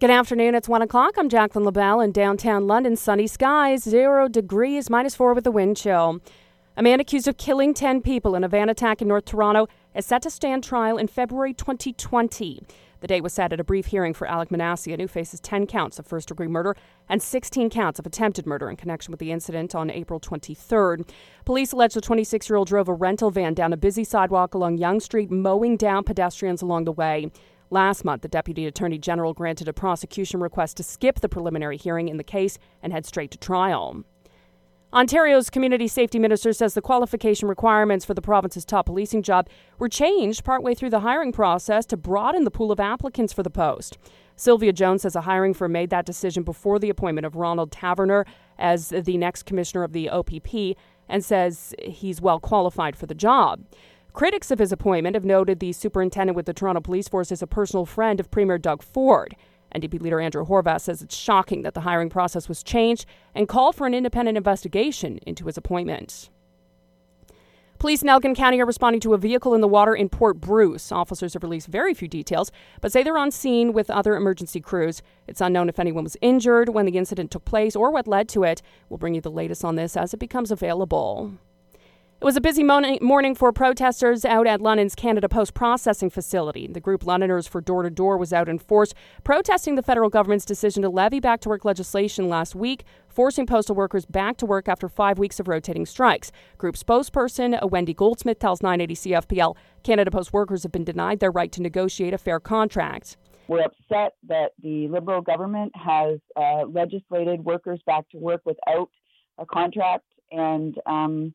Good afternoon. It's 1 o'clock. I'm Jacqueline LaBelle in downtown London. Sunny skies, zero degrees, minus four with the wind chill. A man accused of killing 10 people in a van attack in North Toronto is set to stand trial in February 2020. The date was set at a brief hearing for Alek Minassian, who faces 10 counts of first degree murder and 16 counts of attempted murder in connection with the incident on April 23rd. Police allege the 26 year old drove a rental van down a busy sidewalk along Yonge Street, mowing down pedestrians along the way. Last month, the Deputy Attorney General granted a prosecution request to skip the preliminary hearing in the case and head straight to trial. Ontario's community safety minister says the qualification requirements for the province's top policing job were changed partway through the hiring process to broaden the pool of applicants for the post. Sylvia Jones says a hiring firm made that decision before the appointment of Ronald Taverner as the next commissioner of the OPP and says he's well qualified for the job. Critics of his appointment have noted the superintendent with the Toronto Police Force is a personal friend of Premier Doug Ford. NDP leader Andrea Horwath says it's shocking that the hiring process was changed and called for an independent investigation into his appointment. Police in Elgin County are responding to a vehicle in the water in Port Bruce. Officers have released very few details, but say they're on scene with other emergency crews. It's unknown if anyone was injured when the incident took place or what led to it. We'll bring you the latest on this as it becomes available. It was a busy morning for protesters out at London's Canada Post processing facility. The group Londoners for Door to Door was out in force, protesting the federal government's decision to levy back to work legislation last week, forcing postal workers back to work after five weeks of rotating strikes. Group spokesperson Wendy Goldsmith tells 980 CFPL Canada Post workers have been denied their right to negotiate a fair contract. We're upset that the Liberal government has uh, legislated workers back to work without a contract and um,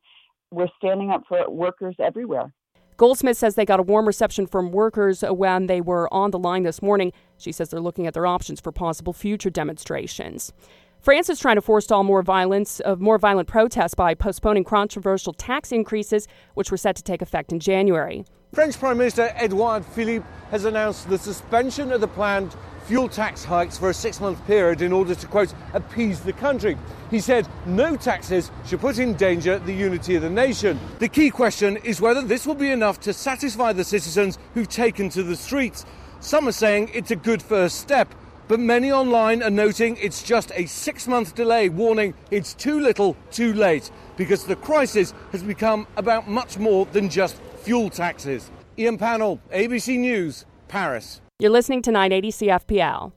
we're standing up for workers everywhere. Goldsmith says they got a warm reception from workers when they were on the line this morning. She says they're looking at their options for possible future demonstrations. France is trying to forestall more violence of more violent protests by postponing controversial tax increases, which were set to take effect in January. French Prime Minister Edouard Philippe has announced the suspension of the planned fuel tax hikes for a six month period in order to, quote, appease the country. He said no taxes should put in danger the unity of the nation. The key question is whether this will be enough to satisfy the citizens who've taken to the streets. Some are saying it's a good first step, but many online are noting it's just a six month delay, warning it's too little, too late, because the crisis has become about much more than just fuel taxes. Ian Pannell, ABC News, Paris. You're listening to 980 CFPL.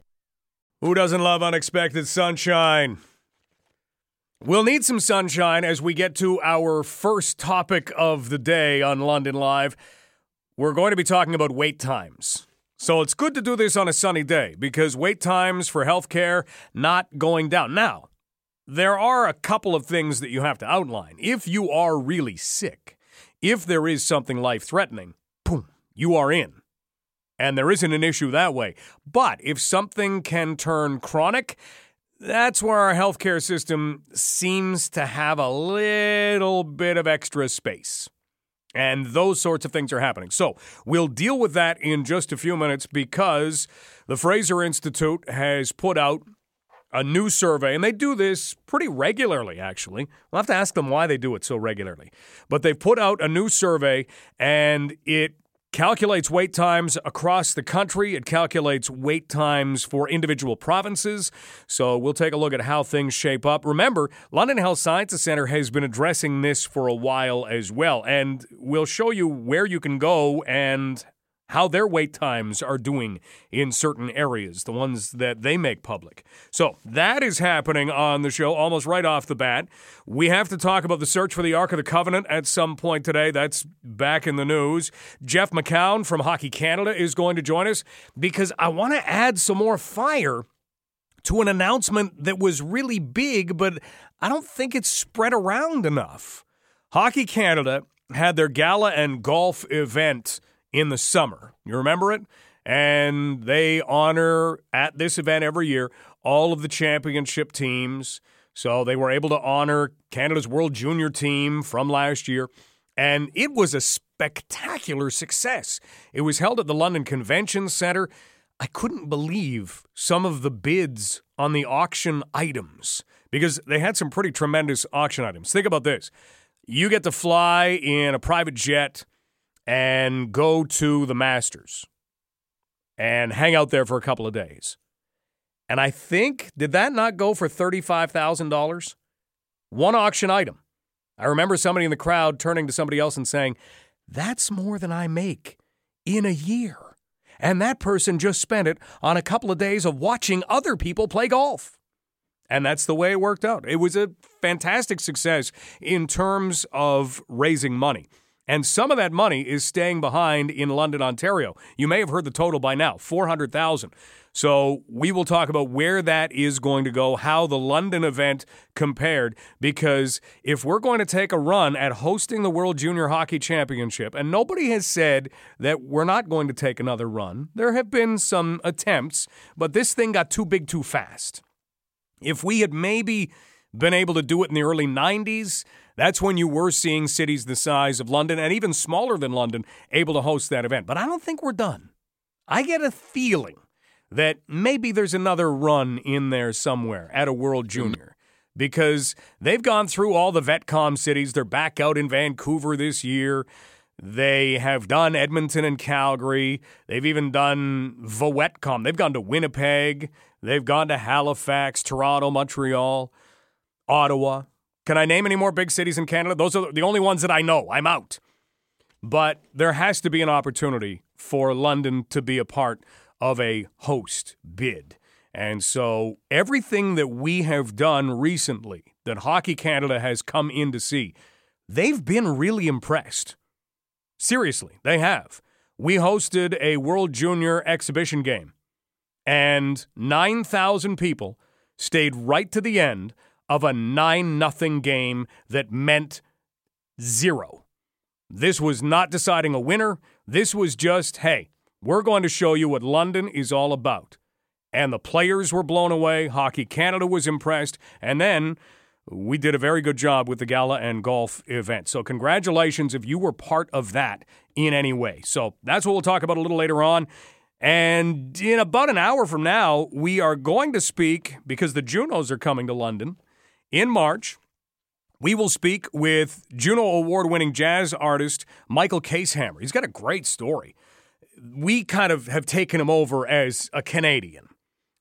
Who doesn't love unexpected sunshine? We'll need some sunshine as we get to our first topic of the day on London Live. We're going to be talking about wait times. So it's good to do this on a sunny day because wait times for healthcare not going down. Now, there are a couple of things that you have to outline. If you are really sick, if there is something life threatening, boom, you are in and there isn't an issue that way. But if something can turn chronic, that's where our healthcare system seems to have a little bit of extra space. And those sorts of things are happening. So we'll deal with that in just a few minutes because the Fraser Institute has put out a new survey, and they do this pretty regularly, actually. We'll have to ask them why they do it so regularly. But they've put out a new survey, and it calculates wait times across the country. It calculates wait times for individual provinces. So we'll take a look at how things shape up. Remember, London Health Sciences Center has been addressing this for a while as well. And we'll show you where you can go and how their wait times are doing in certain areas, the ones that they make public. So that is happening on the show almost right off the bat. We have to talk about the search for the Ark of the Covenant at some point today. That's back in the news. Jeff McCown from Hockey Canada is going to join us because I want to add some more fire to an announcement that was really big, but I don't think it's spread around enough. Hockey Canada had their gala and golf event in the summer. You remember it? And they honor at this event every year all of the championship teams. So they were able to honor Canada's World Junior team from last year. And it was a spectacular success. It was held at the London Convention Center. I couldn't believe some of the bids on the auction items because they had some pretty tremendous auction items. Think about this you get to fly in a private jet and go to the Masters and hang out there for a couple of days. And I think, did that not go for $35,000? One auction item. I remember somebody in the crowd turning to somebody else and saying, That's more than I make in a year. And that person just spent it on a couple of days of watching other people play golf. And that's the way it worked out. It was a fantastic success in terms of raising money. And some of that money is staying behind in London, Ontario. You may have heard the total by now 400,000. So we will talk about where that is going to go, how the London event compared, because if we're going to take a run at hosting the World Junior Hockey Championship, and nobody has said that we're not going to take another run, there have been some attempts, but this thing got too big too fast. If we had maybe been able to do it in the early 90s, that's when you were seeing cities the size of London and even smaller than London able to host that event. But I don't think we're done. I get a feeling that maybe there's another run in there somewhere at a World Junior because they've gone through all the VETCOM cities. They're back out in Vancouver this year. They have done Edmonton and Calgary. They've even done VOETCOM. They've gone to Winnipeg. They've gone to Halifax, Toronto, Montreal, Ottawa. Can I name any more big cities in Canada? Those are the only ones that I know. I'm out. But there has to be an opportunity for London to be a part of a host bid. And so everything that we have done recently that Hockey Canada has come in to see, they've been really impressed. Seriously, they have. We hosted a World Junior exhibition game, and 9,000 people stayed right to the end of a 9 nothing game that meant zero. This was not deciding a winner. This was just, hey, we're going to show you what London is all about. And the players were blown away. Hockey Canada was impressed. And then we did a very good job with the gala and golf event. So, congratulations if you were part of that in any way. So, that's what we'll talk about a little later on. And in about an hour from now, we are going to speak because the Junos are coming to London in March. We will speak with Juno Award winning jazz artist Michael Kaeshammer. He's got a great story we kind of have taken him over as a Canadian,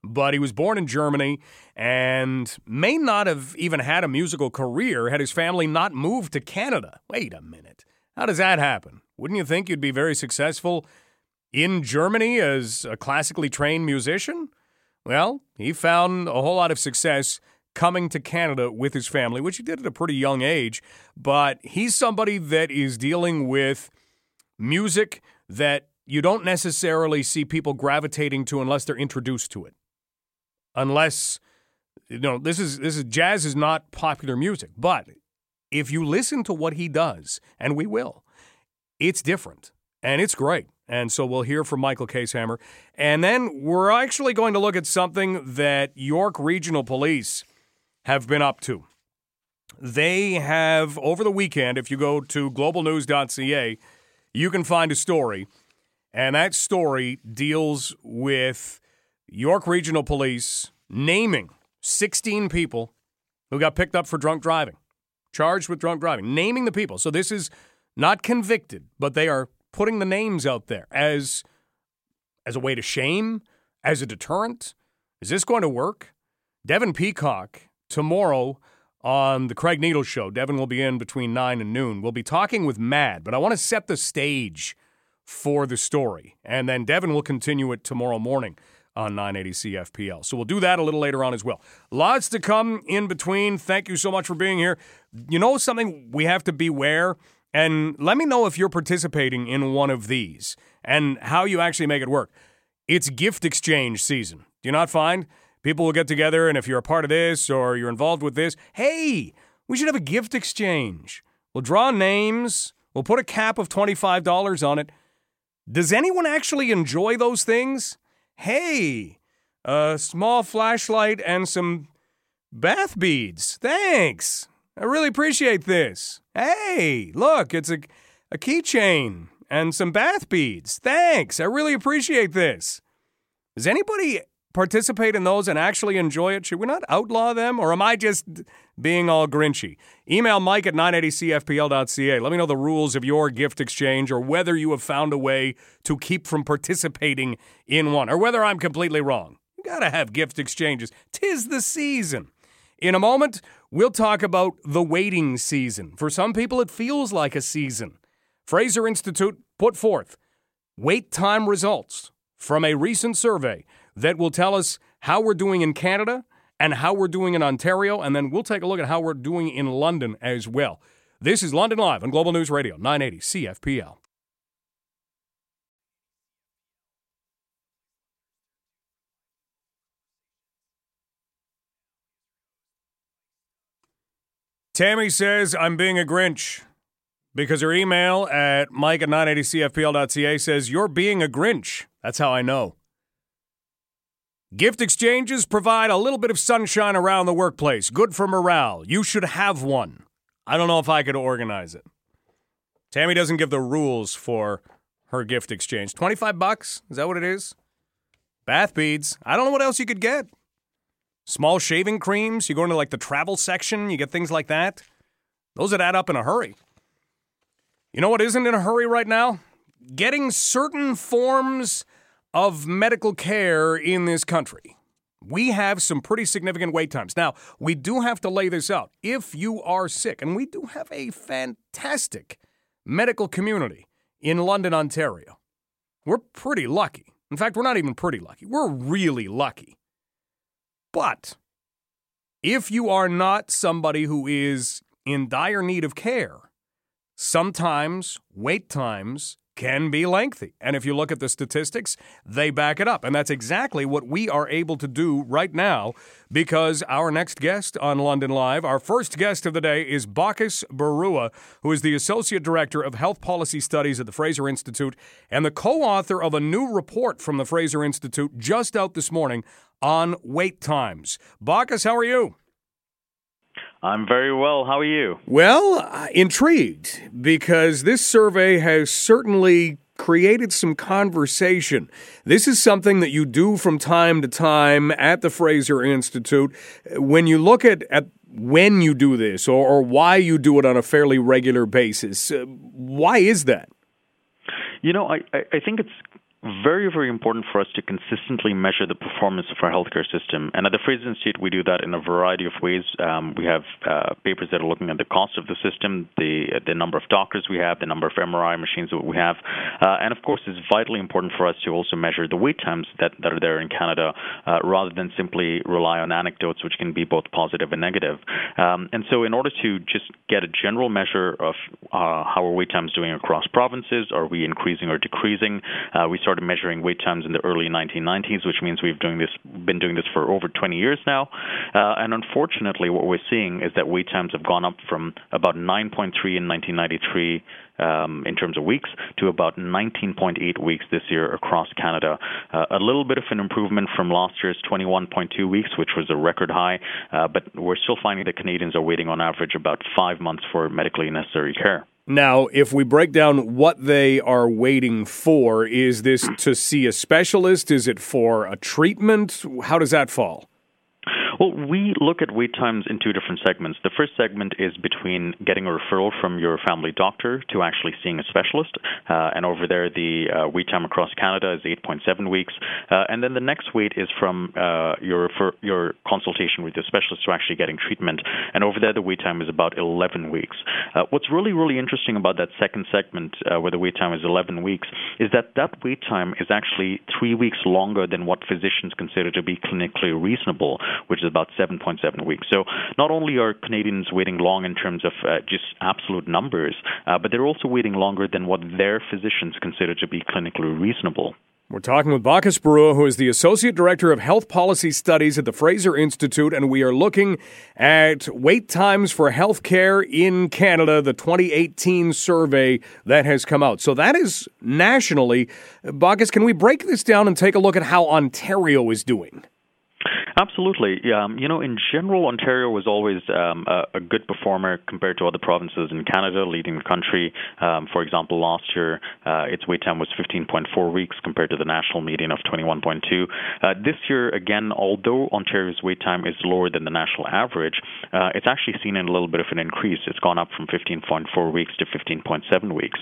but he was born in Germany and may not have even had a musical career had his family not moved to Canada. Wait a minute. How does that happen? Wouldn't you think you'd be very successful in Germany as a classically trained musician? Well, he found a whole lot of success coming to Canada with his family, which he did at a pretty young age. But he's somebody that is dealing with music that you don't necessarily see people gravitating to unless they're introduced to it. Unless you know, this is this is jazz is not popular music, but if you listen to what he does, and we will, it's different and it's great. And so we'll hear from Michael Kaeshammer. And then we're actually going to look at something that York Regional Police have been up to. They have, over the weekend, if you go to globalnews.ca, you can find a story and that story deals with York Regional Police naming 16 people who got picked up for drunk driving, charged with drunk driving, naming the people. So this is not convicted, but they are putting the names out there as as a way to shame, as a deterrent. Is this going to work? Devin Peacock tomorrow on the Craig Needles show. Devin will be in between 9 and noon. We'll be talking with Mad, but I want to set the stage for the story. And then Devin will continue it tomorrow morning on 980 CFPL. So we'll do that a little later on as well. Lots to come in between. Thank you so much for being here. You know something we have to beware? And let me know if you're participating in one of these and how you actually make it work. It's gift exchange season. Do you not find? People will get together, and if you're a part of this or you're involved with this, hey, we should have a gift exchange. We'll draw names, we'll put a cap of $25 on it does anyone actually enjoy those things? Hey, a small flashlight and some bath beads. Thanks. I really appreciate this. Hey, look, it's a, a keychain and some bath beads. Thanks. I really appreciate this. Does anybody participate in those and actually enjoy it? Should we not outlaw them, or am I just being all grinchy? Email mike at 980cfpl.ca. Let me know the rules of your gift exchange or whether you have found a way to keep from participating in one or whether I'm completely wrong. Gotta have gift exchanges. Tis the season. In a moment, we'll talk about the waiting season. For some people, it feels like a season. Fraser Institute put forth wait time results from a recent survey that will tell us how we're doing in Canada and how we're doing in Ontario, and then we'll take a look at how we're doing in London as well. This is London Live on Global News Radio, 980 CFPL. Tammy says, I'm being a Grinch because her email at mike at 980cfpl.ca says, You're being a Grinch. That's how I know. Gift exchanges provide a little bit of sunshine around the workplace. Good for morale. You should have one. I don't know if I could organize it. Tammy doesn't give the rules for her gift exchange. 25 bucks? Is that what it is? Bath beads. I don't know what else you could get. Small shaving creams. You go into like the travel section, you get things like that. Those would add up in a hurry. You know what isn't in a hurry right now? Getting certain forms of medical care in this country. We have some pretty significant wait times. Now, we do have to lay this out. If you are sick, and we do have a fantastic medical community in London, Ontario, we're pretty lucky. In fact, we're not even pretty lucky. We're really lucky. But if you are not somebody who is in dire need of care, sometimes wait times can be lengthy. And if you look at the statistics, they back it up. And that's exactly what we are able to do right now because our next guest on London Live, our first guest of the day, is Bacchus Barua, who is the Associate Director of Health Policy Studies at the Fraser Institute and the co author of a new report from the Fraser Institute just out this morning on wait times. Bacchus, how are you? I'm very well. How are you? Well, uh, intrigued because this survey has certainly created some conversation. This is something that you do from time to time at the Fraser Institute. When you look at, at when you do this or, or why you do it on a fairly regular basis, uh, why is that? You know, I, I think it's very, very important for us to consistently measure the performance of our healthcare system. And at the Fraser Institute, we do that in a variety of ways. Um, we have uh, papers that are looking at the cost of the system, the the number of doctors we have, the number of MRI machines that we have, uh, and of course, it's vitally important for us to also measure the wait times that, that are there in Canada, uh, rather than simply rely on anecdotes, which can be both positive and negative. Um, and so, in order to just get a general measure of uh, how our wait times doing across provinces, are we increasing or decreasing? Uh, we started measuring wait times in the early 1990s, which means we've doing this, been doing this for over 20 years now. Uh, and unfortunately, what we're seeing is that wait times have gone up from about 9.3 in 1993 um, in terms of weeks to about 19.8 weeks this year across Canada. Uh, a little bit of an improvement from last year's 21.2 weeks, which was a record high, uh, but we're still finding that Canadians are waiting on average about five months for medically necessary care. Now, if we break down what they are waiting for, is this to see a specialist? Is it for a treatment? How does that fall? Well, we look at wait times in two different segments. The first segment is between getting a referral from your family doctor to actually seeing a specialist, uh, and over there the uh, wait time across Canada is 8.7 weeks. Uh, and then the next wait is from uh, your refer- your consultation with the specialist to actually getting treatment, and over there the wait time is about 11 weeks. Uh, what's really really interesting about that second segment, uh, where the wait time is 11 weeks, is that that wait time is actually three weeks longer than what physicians consider to be clinically reasonable, which is about 7.7 weeks. So not only are Canadians waiting long in terms of uh, just absolute numbers, uh, but they're also waiting longer than what their physicians consider to be clinically reasonable. We're talking with Bacchus Barua, who is the Associate Director of Health Policy Studies at the Fraser Institute, and we are looking at wait times for health care in Canada, the 2018 survey that has come out. So that is nationally. Bacchus, can we break this down and take a look at how Ontario is doing? Absolutely. Um, you know, in general, Ontario was always um, a, a, good performer compared to other provinces in Canada, leading the country. Um, for example, last year, uh, its wait time was 15.4 weeks compared to the national median of 21.2. Uh, this year, again, although Ontario's wait time is lower than the national average, uh, it's actually seen a little bit of an increase. It's gone up from 15.4 weeks to 15.7 weeks.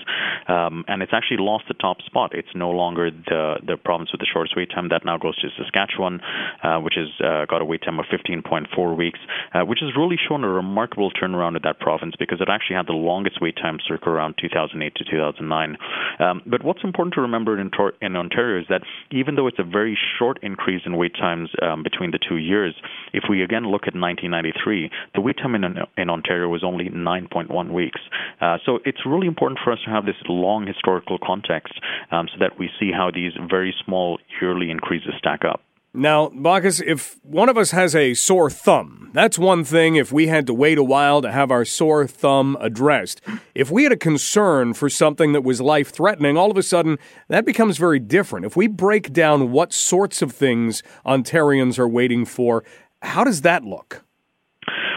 Um, and it's actually lost the top spot. It's no longer the, the province with the shortest wait time. That now goes to Saskatchewan, uh, which is uh, got a wait time of 15.4 weeks, uh, which has really shown a remarkable turnaround in that province because it actually had the longest wait time circa around 2008 to 2009. Um, but what's important to remember in, Tor- in, Ontario is that even though it's a very short increase in wait times um, between the two years, if we again look at 1993, the wait time in, in Ontario was only 9.1 weeks. Uh, so it's really important for us to have this long historical context um, so that we see how these very small yearly increases stack up. Now, Bacchus, if one of us has a sore thumb, that's one thing if we had to wait a while to have our sore thumb addressed. If we had a concern for something that was life threatening, all of a sudden that becomes very different. If we break down what sorts of things Ontarians are waiting for, how does that look?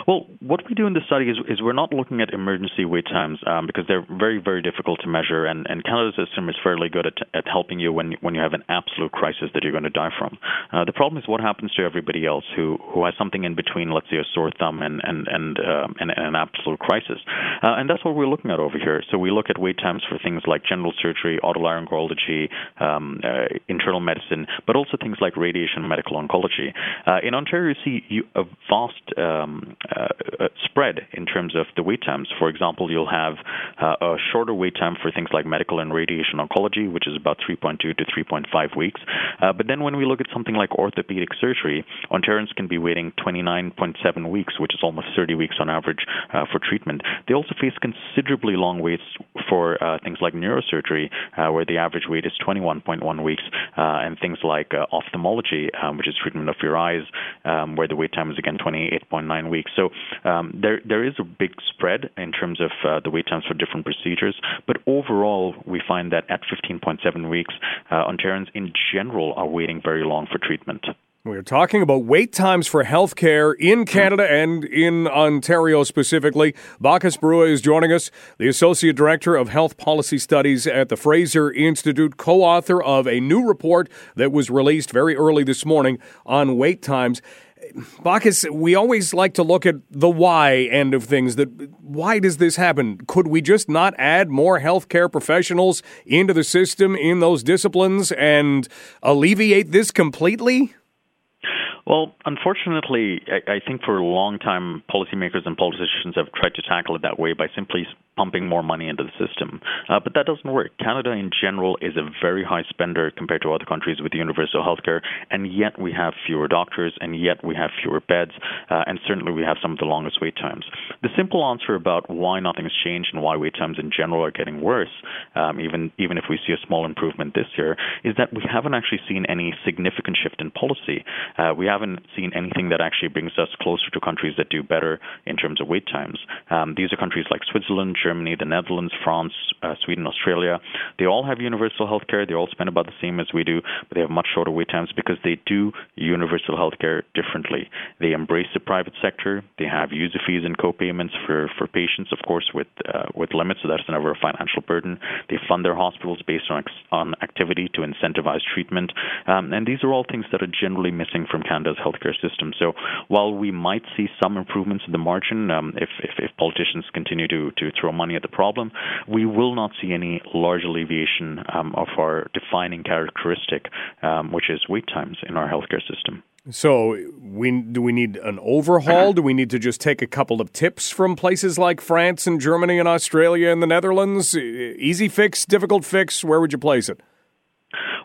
Well, what we do in the study is, is we're not looking at emergency wait times um, because they're very, very difficult to measure, and, and Canada's system is fairly good at, at helping you when when you have an absolute crisis that you're going to die from. Uh, the problem is what happens to everybody else who, who has something in between, let's say a sore thumb and and and, um, and, and an absolute crisis, uh, and that's what we're looking at over here. So we look at wait times for things like general surgery, otolaryngology, um, uh, internal medicine, but also things like radiation, medical oncology. Uh, in Ontario, you see you, a vast um, uh, uh, spread in terms of the wait times. For example, you'll have uh, a shorter wait time for things like medical and radiation oncology, which is about 3.2 to 3.5 weeks. Uh, but then when we look at something like orthopedic surgery, Ontarians can be waiting 29.7 weeks, which is almost 30 weeks on average for treatment. They also face considerably long waits for things like neurosurgery, where the average wait is 21.1 weeks, and things like ophthalmology, um, which is treatment of your eyes, um, where the wait time is again 28.9 weeks. So um, there there is a big spread in terms of uh, the wait times for different procedures, but overall we find that at 15.7 weeks, uh, Ontarians in general are waiting very long for treatment. We're talking about wait times for healthcare in Canada and in Ontario specifically. Bacchus Barua is joining us, the Associate Director of Health Policy Studies at the Fraser Institute, co author of a new report that was released very early this morning on wait times. Bacchus, we always like to look at the why end of things. That why does this happen? Could we just not add more healthcare professionals into the system in those disciplines and alleviate this completely? Well, unfortunately, I, think for a long time, policymakers and politicians have tried to tackle it that way by simply pumping more money into the system. Uh, but that doesn't work. Canada, in general, is a very high spender compared to other countries with universal health care, and yet we have fewer doctors, and yet we have fewer beds, uh, and certainly we have some of the longest wait times. The simple answer about why nothing's changed and why wait times in general are getting worse, um, even even if we see a small improvement this year, is that we haven't actually seen any significant shift in policy. Uh, we haven't seen anything that actually brings us closer to countries that do better in terms of wait times. Um, these are countries like Switzerland, Germany, the Netherlands, France, uh, Sweden, Australia. They all have universal health care. They all spend about the same as we do, but they have much shorter wait times because they do universal health care differently. They embrace the private sector. They have user fees and co-payments for, for patients, of course, with uh, with limits, so that's never a financial burden. They fund their hospitals based on on activity to incentivize treatment, um, and these are all things that are generally missing from Canada's healthcare system. So while we might see some improvements in the margin, um, if, if, if politicians continue to to throw money at the problem, we will not see any large alleviation um, of our defining characteristic, um, which is wait times in our healthcare system. So, we do we need an overhaul? Do we need to just take a couple of tips from places like France and Germany and Australia and the Netherlands? Easy fix, difficult fix? Where would you place it?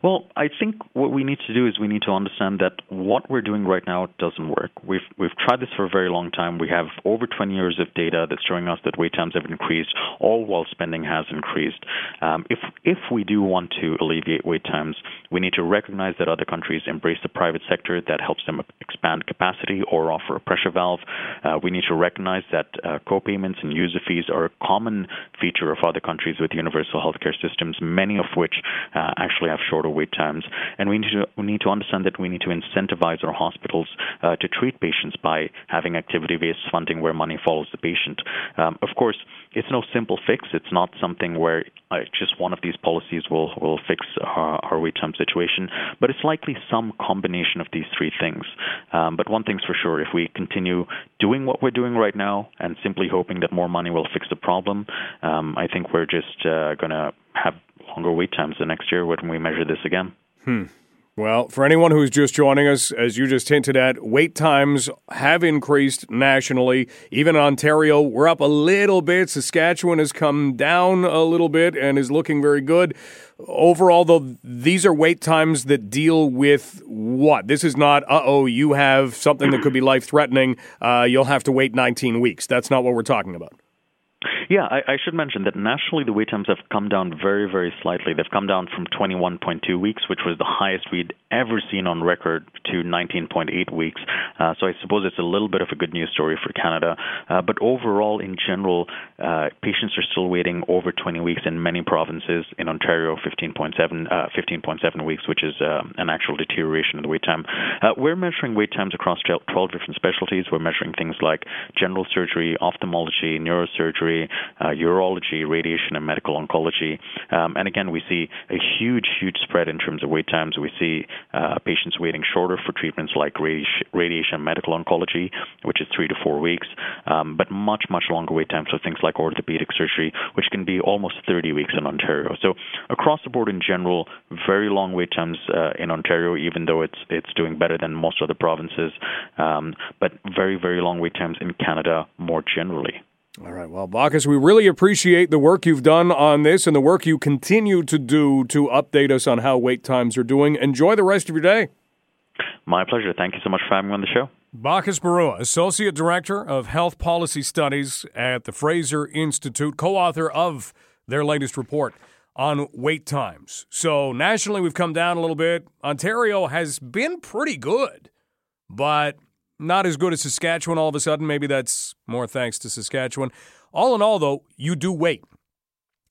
Well, I think what we need to do is we need to understand that what we're doing right now doesn't work. We've we've tried this for a very long time. We have over 20 years of data that's showing us that wait times have increased, all while spending has increased. Um, if if we do want to alleviate wait times, we need to recognize that other countries embrace the private sector that helps them expand capacity or offer a pressure valve. Uh, we need to recognize that uh, co-payments and user fees are a common feature of other countries with universal healthcare systems, many of which uh, actually have shorter wait times, and we need to we need to understand that we need to incentivize our hospitals uh, to treat patients by having activity-based funding where money follows the patient. Um, of course, it's no simple fix. It's not something where uh, just one of these policies will will fix our, our wait time situation, but it's likely some combination of these three things. Um, but one thing's for sure: if we continue doing what we're doing right now and simply hoping that more money will fix the problem, um, I think we're just uh, going to have longer wait times the next year when we measure this again. Hmm. Well, for anyone who's just joining us, as you just hinted at, wait times have increased nationally. Even in Ontario, we're up a little bit. Saskatchewan has come down a little bit and is looking very good. Overall, though, these are wait times that deal with what? This is not, uh oh, you have something that could be life threatening. Uh, you'll have to wait 19 weeks. That's not what we're talking about. Yeah, I, I, should mention that nationally the wait times have come down very, very slightly. They've come down from 21.2 weeks, which was the highest we'd ever seen on record, to 19.8 weeks. Uh, so I suppose it's a little bit of a good news story for Canada. Uh, but overall, in general, uh, patients are still waiting over 20 weeks in many provinces. In Ontario, 15.7 15.7 uh, weeks, which is um, an actual deterioration of the wait time. Uh, we're measuring wait times across 12 different specialties. We're measuring things like general surgery, ophthalmology, neurosurgery, uh, urology, radiation, and medical oncology. Um, and again, we see a huge, huge spread in terms of wait times. We see uh, patients waiting shorter for treatments like radi- radiation and medical oncology, which is three to four weeks, um, but much, much longer wait times for things like orthopedic surgery, which can be almost 30 weeks in Ontario. So across the board in general, very long wait times uh, in Ontario, even though it's it's doing better than most other provinces, um, but very, very long wait times in Canada more generally. All right. Well, Bacchus, we really appreciate the work you've done on this and the work you continue to do to update us on how wait times are doing. Enjoy the rest of your day. My pleasure. Thank you so much for having me on the show. Bacchus Barua, Associate Director of Health Policy Studies at the Fraser Institute, co author of their latest report on wait times. So, nationally, we've come down a little bit. Ontario has been pretty good, but not as good as Saskatchewan all of a sudden. Maybe that's more thanks to Saskatchewan. All in all, though, you do wait.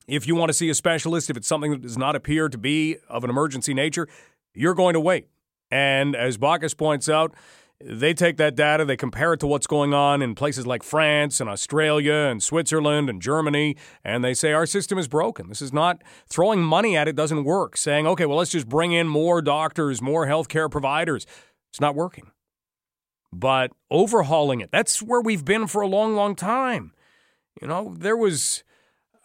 If you want to see a specialist, if it's something that does not appear to be of an emergency nature, you're going to wait. And as Bacchus points out, they take that data, they compare it to what's going on in places like France and Australia and Switzerland and Germany, and they say our system is broken. This is not throwing money at it doesn't work. Saying, okay, well, let's just bring in more doctors, more healthcare providers. It's not working but overhauling it. That's where we've been for a long, long time. You know, there was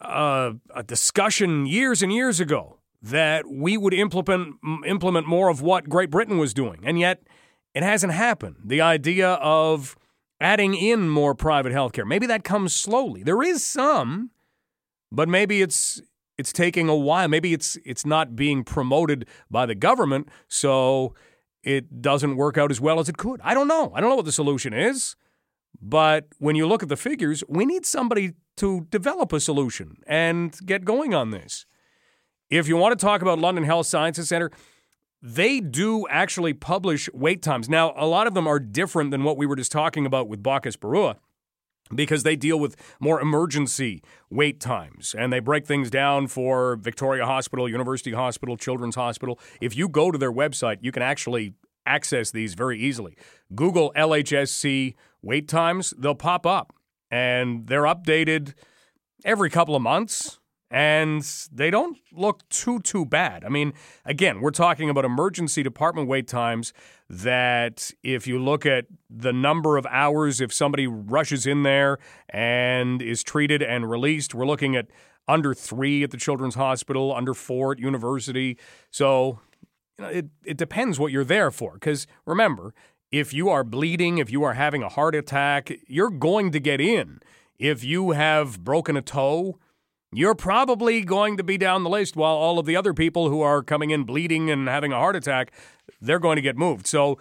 a, a discussion years and years ago that we would implement implement more of what Great Britain was doing, and yet it hasn't happened. The idea of adding in more private health care, maybe that comes slowly. There is some, but maybe it's it's taking a while. Maybe it's it's not being promoted by the government, so it doesn't work out as well as it could. I don't know. I don't know what the solution is. But when you look at the figures, we need somebody to develop a solution and get going on this. If you want to talk about London Health Sciences Center, they do actually publish wait times. Now, a lot of them are different than what we were just talking about with Bacchus Barua because they deal with more emergency wait times and they break things down for Victoria Hospital, University Hospital, Children's Hospital. If you go to their website, you can actually access these very easily. Google LHSC wait times, they'll pop up and they're updated every couple of months and they don't look too too bad. I mean, again, we're talking about emergency department wait times that if you look at the number of hours if somebody rushes in there and is treated and released, we're looking at under 3 at the Children's Hospital, under 4 at university. So, you know, it it depends what you're there for cuz remember, if you are bleeding, if you are having a heart attack, you're going to get in. If you have broken a toe, you're probably going to be down the list while all of the other people who are coming in bleeding and having a heart attack, they're going to get moved. So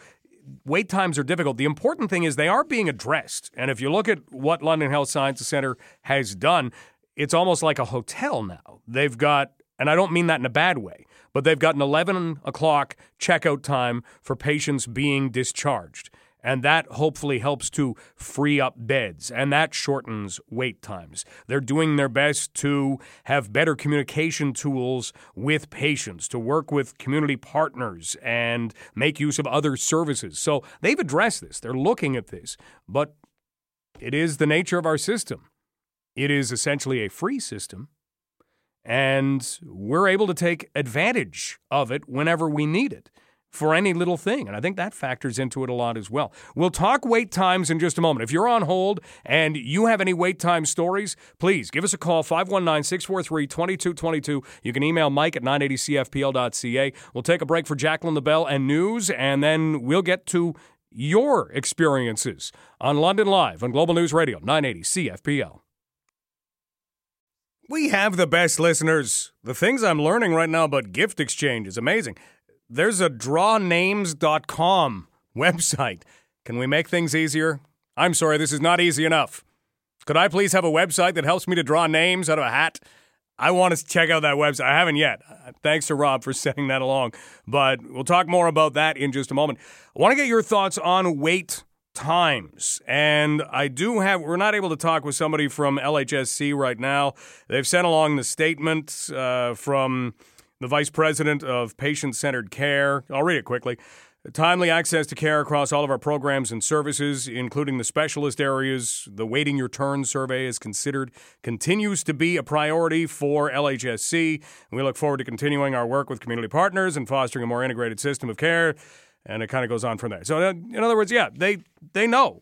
wait times are difficult. The important thing is they are being addressed. And if you look at what London Health Sciences Center has done, it's almost like a hotel now. They've got, and I don't mean that in a bad way, but they've got an 11 o'clock checkout time for patients being discharged. And that hopefully helps to free up beds, and that shortens wait times. They're doing their best to have better communication tools with patients, to work with community partners, and make use of other services. So they've addressed this. They're looking at this. But it is the nature of our system. It is essentially a free system, and we're able to take advantage of it whenever we need it for any little thing. And I think that factors into it a lot as well. We'll talk wait times in just a moment. If you're on hold and you have any wait time stories, please give us a call 519 643 2222. You can email Mike at 980cfpl.ca. We'll take a break for Jacqueline LaBelle and news, and then we'll get to your experiences on London Live on Global News Radio 980 CFPL. We have the best listeners. The things I'm learning right now about gift exchange is amazing. There's a drawnames.com website. Can we make things easier? I'm sorry, this is not easy enough. Could I please have a website that helps me to draw names out of a hat? I want to check out that website. I haven't yet. Thanks to Rob for sending that along. But we'll talk more about that in just a moment. I want to get your thoughts on wait times. And I do have, we're not able to talk with somebody from LHSC right now. They've sent along the statement uh, from the Vice President of Patient Centered Care. I'll read it quickly. Timely access to care across all of our programs and services, including the specialist areas. The Waiting Your Turn survey is considered, continues to be a priority for LHSC. We look forward to continuing our work with community partners and fostering a more integrated system of care. And it kind of goes on from there. So, uh, in other words, yeah, they, they know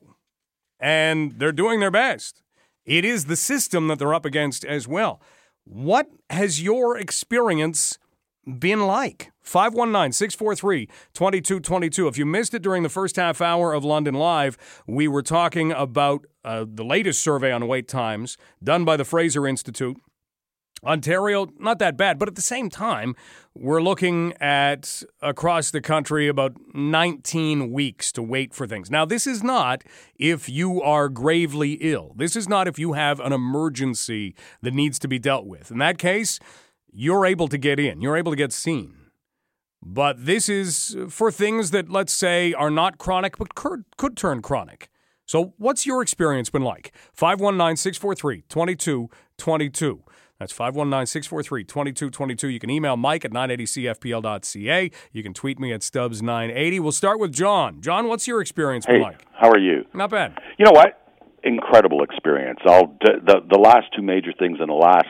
and they're doing their best. It is the system that they're up against as well. What has your experience been like? 519 643 2222. If you missed it during the first half hour of London Live, we were talking about uh, the latest survey on wait times done by the Fraser Institute. Ontario, not that bad, but at the same time, we're looking at across the country about 19 weeks to wait for things. Now, this is not if you are gravely ill. This is not if you have an emergency that needs to be dealt with. In that case, you're able to get in, you're able to get seen. But this is for things that, let's say, are not chronic but could, could turn chronic. So, what's your experience been like? 519 643 2222. That's 519 643 2222. You can email Mike at 980cfpl.ca. You can tweet me at Stubbs980. We'll start with John. John, what's your experience hey, been like? How are you? Not bad. You know what? Incredible experience. I'll, the, the last two major things in the last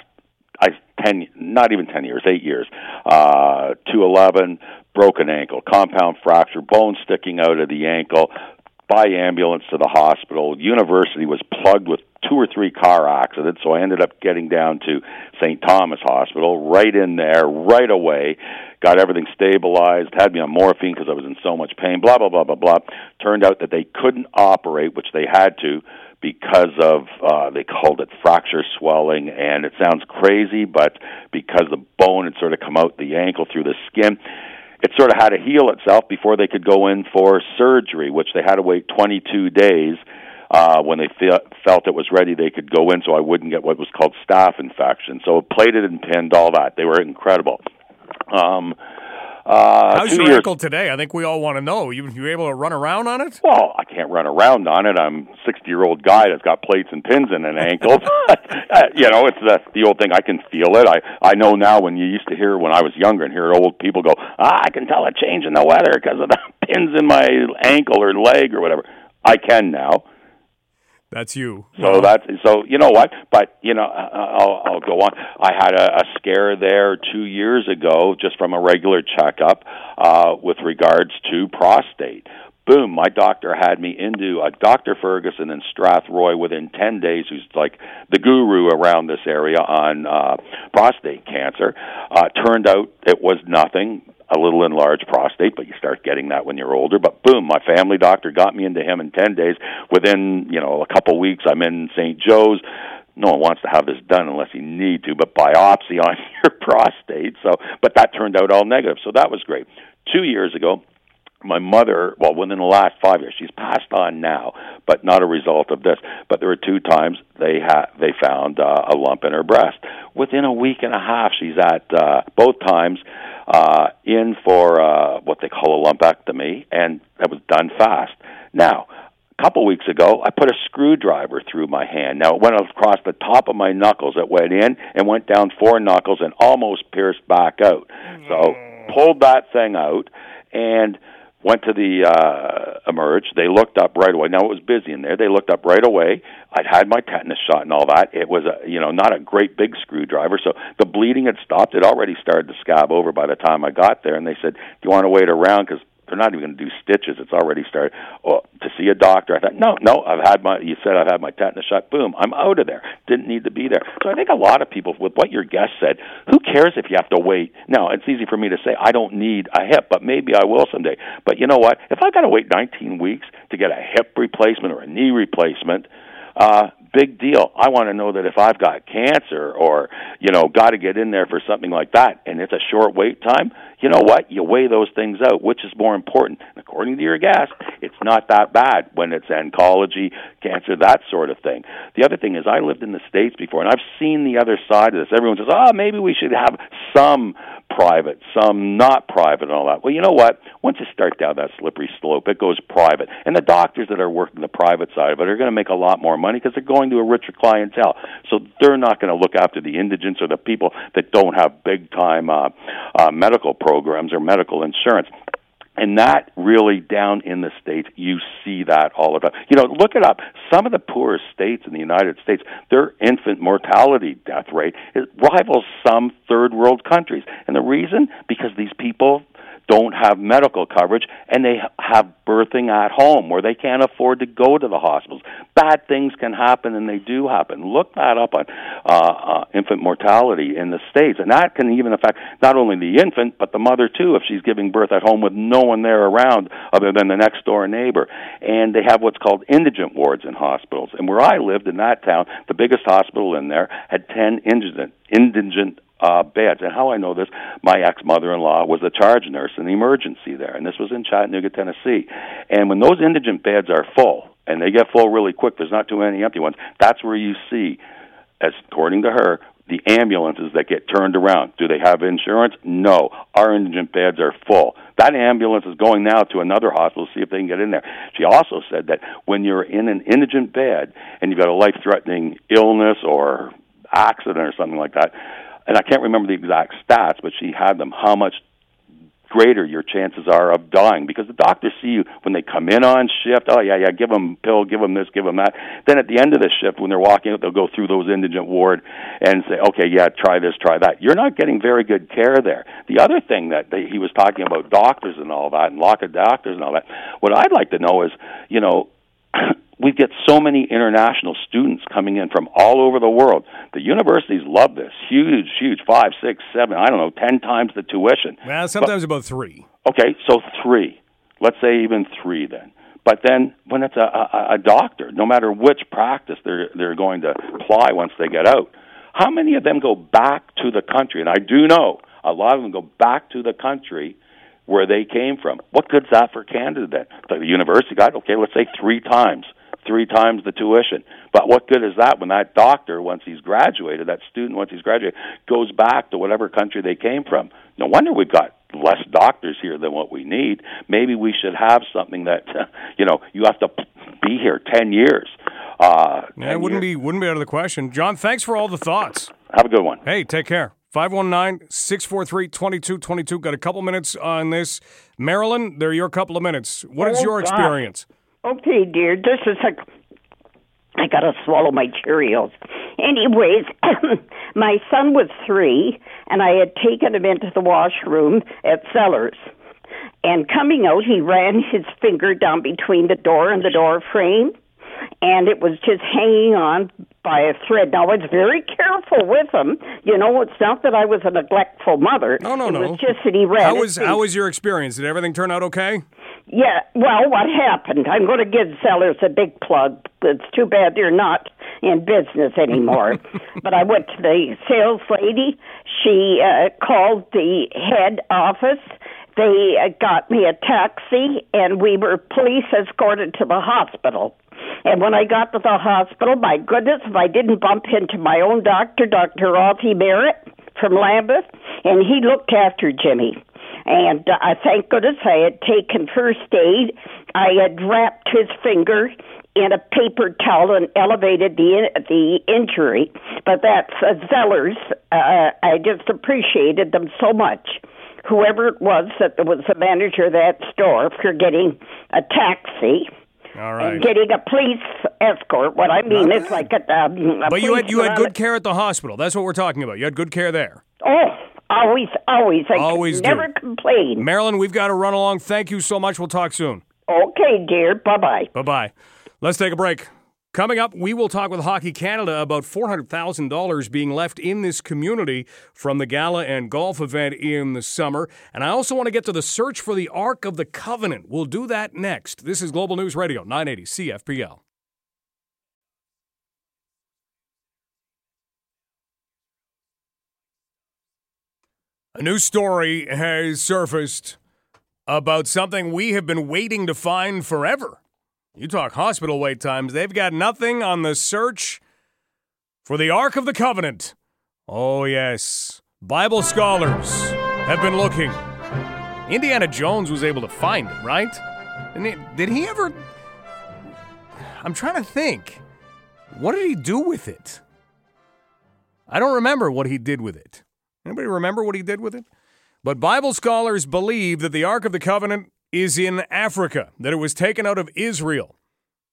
I ten, not even ten years, eight years. Uh, two eleven, broken ankle, compound fracture, bone sticking out of the ankle. By ambulance to the hospital. University was plugged with two or three car accidents, so I ended up getting down to St. Thomas Hospital, right in there, right away. Got everything stabilized, had me on morphine because I was in so much pain, blah, blah, blah, blah, blah. Turned out that they couldn't operate, which they had to because of uh, they called it fracture swelling, and it sounds crazy, but because the bone had sort of come out the ankle through the skin, it sort of had to heal itself before they could go in for surgery, which they had to wait 22 days. Uh, when they fe- felt it was ready, they could go in, so I wouldn't get what was called staph infection. So plated and pinned, all that. They were incredible. Um, uh, How's your years. ankle today? I think we all want to know. You you able to run around on it? Well, I can't run around on it. I'm a 60 year old guy that's got plates and pins in an ankle. uh, you know, it's the the old thing. I can feel it. I I know now. When you used to hear when I was younger and hear old people go, ah, I can tell a change in the weather because of the pins in my ankle or leg or whatever. I can now. That's you. So that's so you know what, but you know I'll, I'll go on. I had a, a scare there two years ago, just from a regular checkup, uh, with regards to prostate. Boom! My doctor had me into a Dr. Ferguson in Strathroy within ten days, who's like the guru around this area on uh, prostate cancer. Uh, turned out it was nothing a little enlarged prostate, but you start getting that when you're older. But boom, my family doctor got me into him in 10 days. Within, you know, a couple weeks, I'm in St. Joe's. No one wants to have this done unless you need to, but biopsy on your prostate. So, but that turned out all negative. So that was great. Two years ago, my mother, well, within the last five years, she's passed on now, but not a result of this. But there were two times they had they found uh, a lump in her breast. Within a week and a half, she's at uh, both times uh, in for uh, what they call a lumpectomy, and that was done fast. Now, a couple weeks ago, I put a screwdriver through my hand. Now, it went across the top of my knuckles. It went in and went down four knuckles and almost pierced back out. So, pulled that thing out and went to the uh, emerge. They looked up right away. Now it was busy in there. They looked up right away. I'd had my tetanus shot and all that. It was a you know not a great big screwdriver, so the bleeding had stopped. It already started to scab over by the time I got there. And they said, "Do you want to wait around?" Because they're not even going to do stitches. It's already started. Oh, to see a doctor. I thought, no, no, I've had my. You said I've had my tetanus shot. Boom, I'm out of there. Didn't need to be there. So I think a lot of people, with what your guest said, who cares if you have to wait? Now it's easy for me to say I don't need a hip, but maybe I will someday. But you know what? If I've got to wait 19 weeks to get a hip replacement or a knee replacement, uh, big deal. I want to know that if I've got cancer or, you know, got to get in there for something like that and it's a short wait time, you know what? You weigh those things out. Which is more important? According to your guest, it's not that bad when it's oncology, cancer, that sort of thing. The other thing is, I lived in the States before and I've seen the other side of this. Everyone says, oh, maybe we should have some private, some not private, and all that. Well, you know what? Once you start down that slippery slope, it goes private. And the doctors that are working the private side of it are going to make a lot more money because they're going to a richer clientele. So they're not going to look after the indigents or the people that don't have big time uh, uh, medical programs or medical insurance. And that really down in the States, you see that all the time. You know, look it up. Some of the poorest states in the United States, their infant mortality death rate rivals some third world countries. And the reason? Because these people don't have medical coverage and they have birthing at home where they can't afford to go to the hospitals. Bad things can happen and they do happen. Look that up on uh, uh, infant mortality in the States. And that can even affect not only the infant, but the mother too if she's giving birth at home with no one there around other than the next door neighbor. And they have what's called indigent wards in hospitals. And where I lived in that town, the biggest hospital in there had 10 indigent, indigent uh, beds. And how I know this, my ex mother in law was a charge nurse in the emergency there, and this was in Chattanooga, Tennessee. And when those indigent beds are full, and they get full really quick, there's not too many empty ones, that's where you see, as according to her, the ambulances that get turned around. Do they have insurance? No. Our indigent beds are full. That ambulance is going now to another hospital to see if they can get in there. She also said that when you're in an indigent bed and you've got a life threatening illness or accident or something like that, and I can't remember the exact stats, but she had them. How much greater your chances are of dying because the doctors see you when they come in on shift. Oh yeah, yeah, give them pill, give them this, give them that. Then at the end of the shift, when they're walking out, they'll go through those indigent ward and say, okay, yeah, try this, try that. You're not getting very good care there. The other thing that they, he was talking about doctors and all that, and lock of doctors and all that. What I'd like to know is, you know. we get so many international students coming in from all over the world. The universities love this. Huge, huge, five, six, seven, I don't know, ten times the tuition. Well, sometimes but, about three. Okay, so three. Let's say even three then. But then when it's a, a, a doctor, no matter which practice they're they're going to apply once they get out, how many of them go back to the country? And I do know a lot of them go back to the country where they came from. What good's that for Canada then? The university got okay, let's say three times three times the tuition. But what good is that when that doctor, once he's graduated, that student, once he's graduated, goes back to whatever country they came from? No wonder we've got less doctors here than what we need. Maybe we should have something that, you know, you have to be here 10 years. Uh, 10 yeah, it wouldn't years. be wouldn't be out of the question. John, thanks for all the thoughts. Have a good one. Hey, take care. 519 643 2222. Got a couple minutes on this. Marilyn, they're your couple of minutes. What is oh, your experience? Okay, dear. This is a. I gotta swallow my Cheerios. Anyways, my son was three, and I had taken him into the washroom at Zellers. And coming out, he ran his finger down between the door and the door frame, and it was just hanging on by a thread. Now, I was very careful with him. You know, it's not that I was a neglectful mother. No, no, it no. Just that he ran. How was how was your experience? Did everything turn out okay? Yeah, well, what happened? I'm going to give Zellers a big plug. It's too bad they're not in business anymore. but I went to the sales lady. She uh, called the head office. They uh, got me a taxi, and we were police escorted to the hospital. And when I got to the hospital, my goodness, if I didn't bump into my own doctor, Dr. Ralphie Barrett from Lambeth, and he looked after Jimmy. And uh, thank goodness I had taken first aid. I had wrapped his finger in a paper towel and elevated the the injury. But that's uh, Zellers. Uh, I just appreciated them so much. Whoever it was that was the manager of that store for getting a taxi. All right. And getting a police escort. What I mean is like a, um, a But you had you had good care at the hospital. That's what we're talking about. You had good care there. Oh, always, always. I Always do. never complain. Marilyn, we've got to run along. Thank you so much. We'll talk soon. Okay, dear. Bye bye. Bye bye. Let's take a break. Coming up, we will talk with Hockey Canada about $400,000 being left in this community from the gala and golf event in the summer. And I also want to get to the search for the Ark of the Covenant. We'll do that next. This is Global News Radio, 980 CFPL. A new story has surfaced about something we have been waiting to find forever. You talk hospital wait times, they've got nothing on the search for the Ark of the Covenant. Oh, yes. Bible scholars have been looking. Indiana Jones was able to find it, right? Didn't did he ever. I'm trying to think. What did he do with it? I don't remember what he did with it. Anybody remember what he did with it? But Bible scholars believe that the Ark of the Covenant is in Africa, that it was taken out of Israel.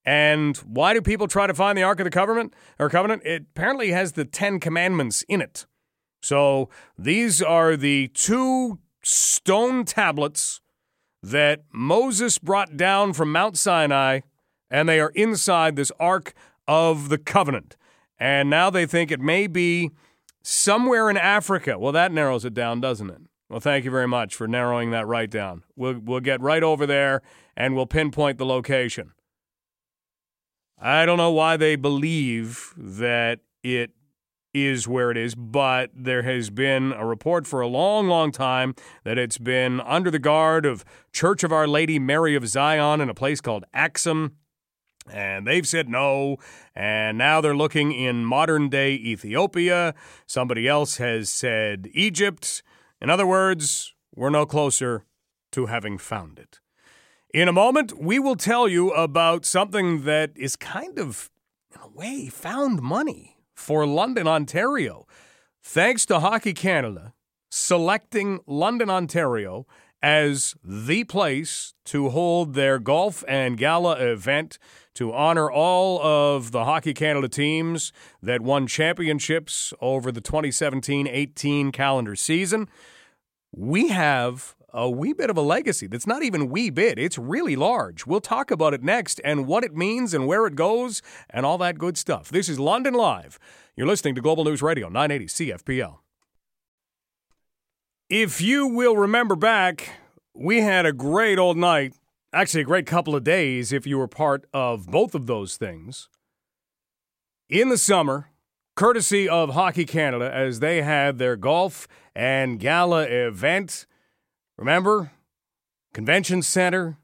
And why do people try to find the Ark of the Covenant or Covenant? It apparently has the Ten Commandments in it. So these are the two stone tablets that Moses brought down from Mount Sinai, and they are inside this Ark of the Covenant. And now they think it may be somewhere in Africa. Well, that narrows it down, doesn't it? Well, thank you very much for narrowing that right down. We'll, we'll get right over there and we'll pinpoint the location. I don't know why they believe that it is where it is, but there has been a report for a long, long time that it's been under the guard of Church of Our Lady Mary of Zion in a place called Axum. And they've said no. And now they're looking in modern day Ethiopia. Somebody else has said Egypt. In other words, we're no closer to having found it. In a moment, we will tell you about something that is kind of, in a way, found money for London, Ontario. Thanks to Hockey Canada selecting London, Ontario as the place to hold their golf and gala event to honor all of the Hockey Canada teams that won championships over the 2017 18 calendar season. We have a wee bit of a legacy that's not even wee bit, it's really large. We'll talk about it next and what it means and where it goes and all that good stuff. This is London Live. You're listening to Global News Radio 980 CFPL. If you will remember back, we had a great old night, actually, a great couple of days if you were part of both of those things. In the summer, courtesy of Hockey Canada, as they had their golf and gala event. Remember? Convention Center.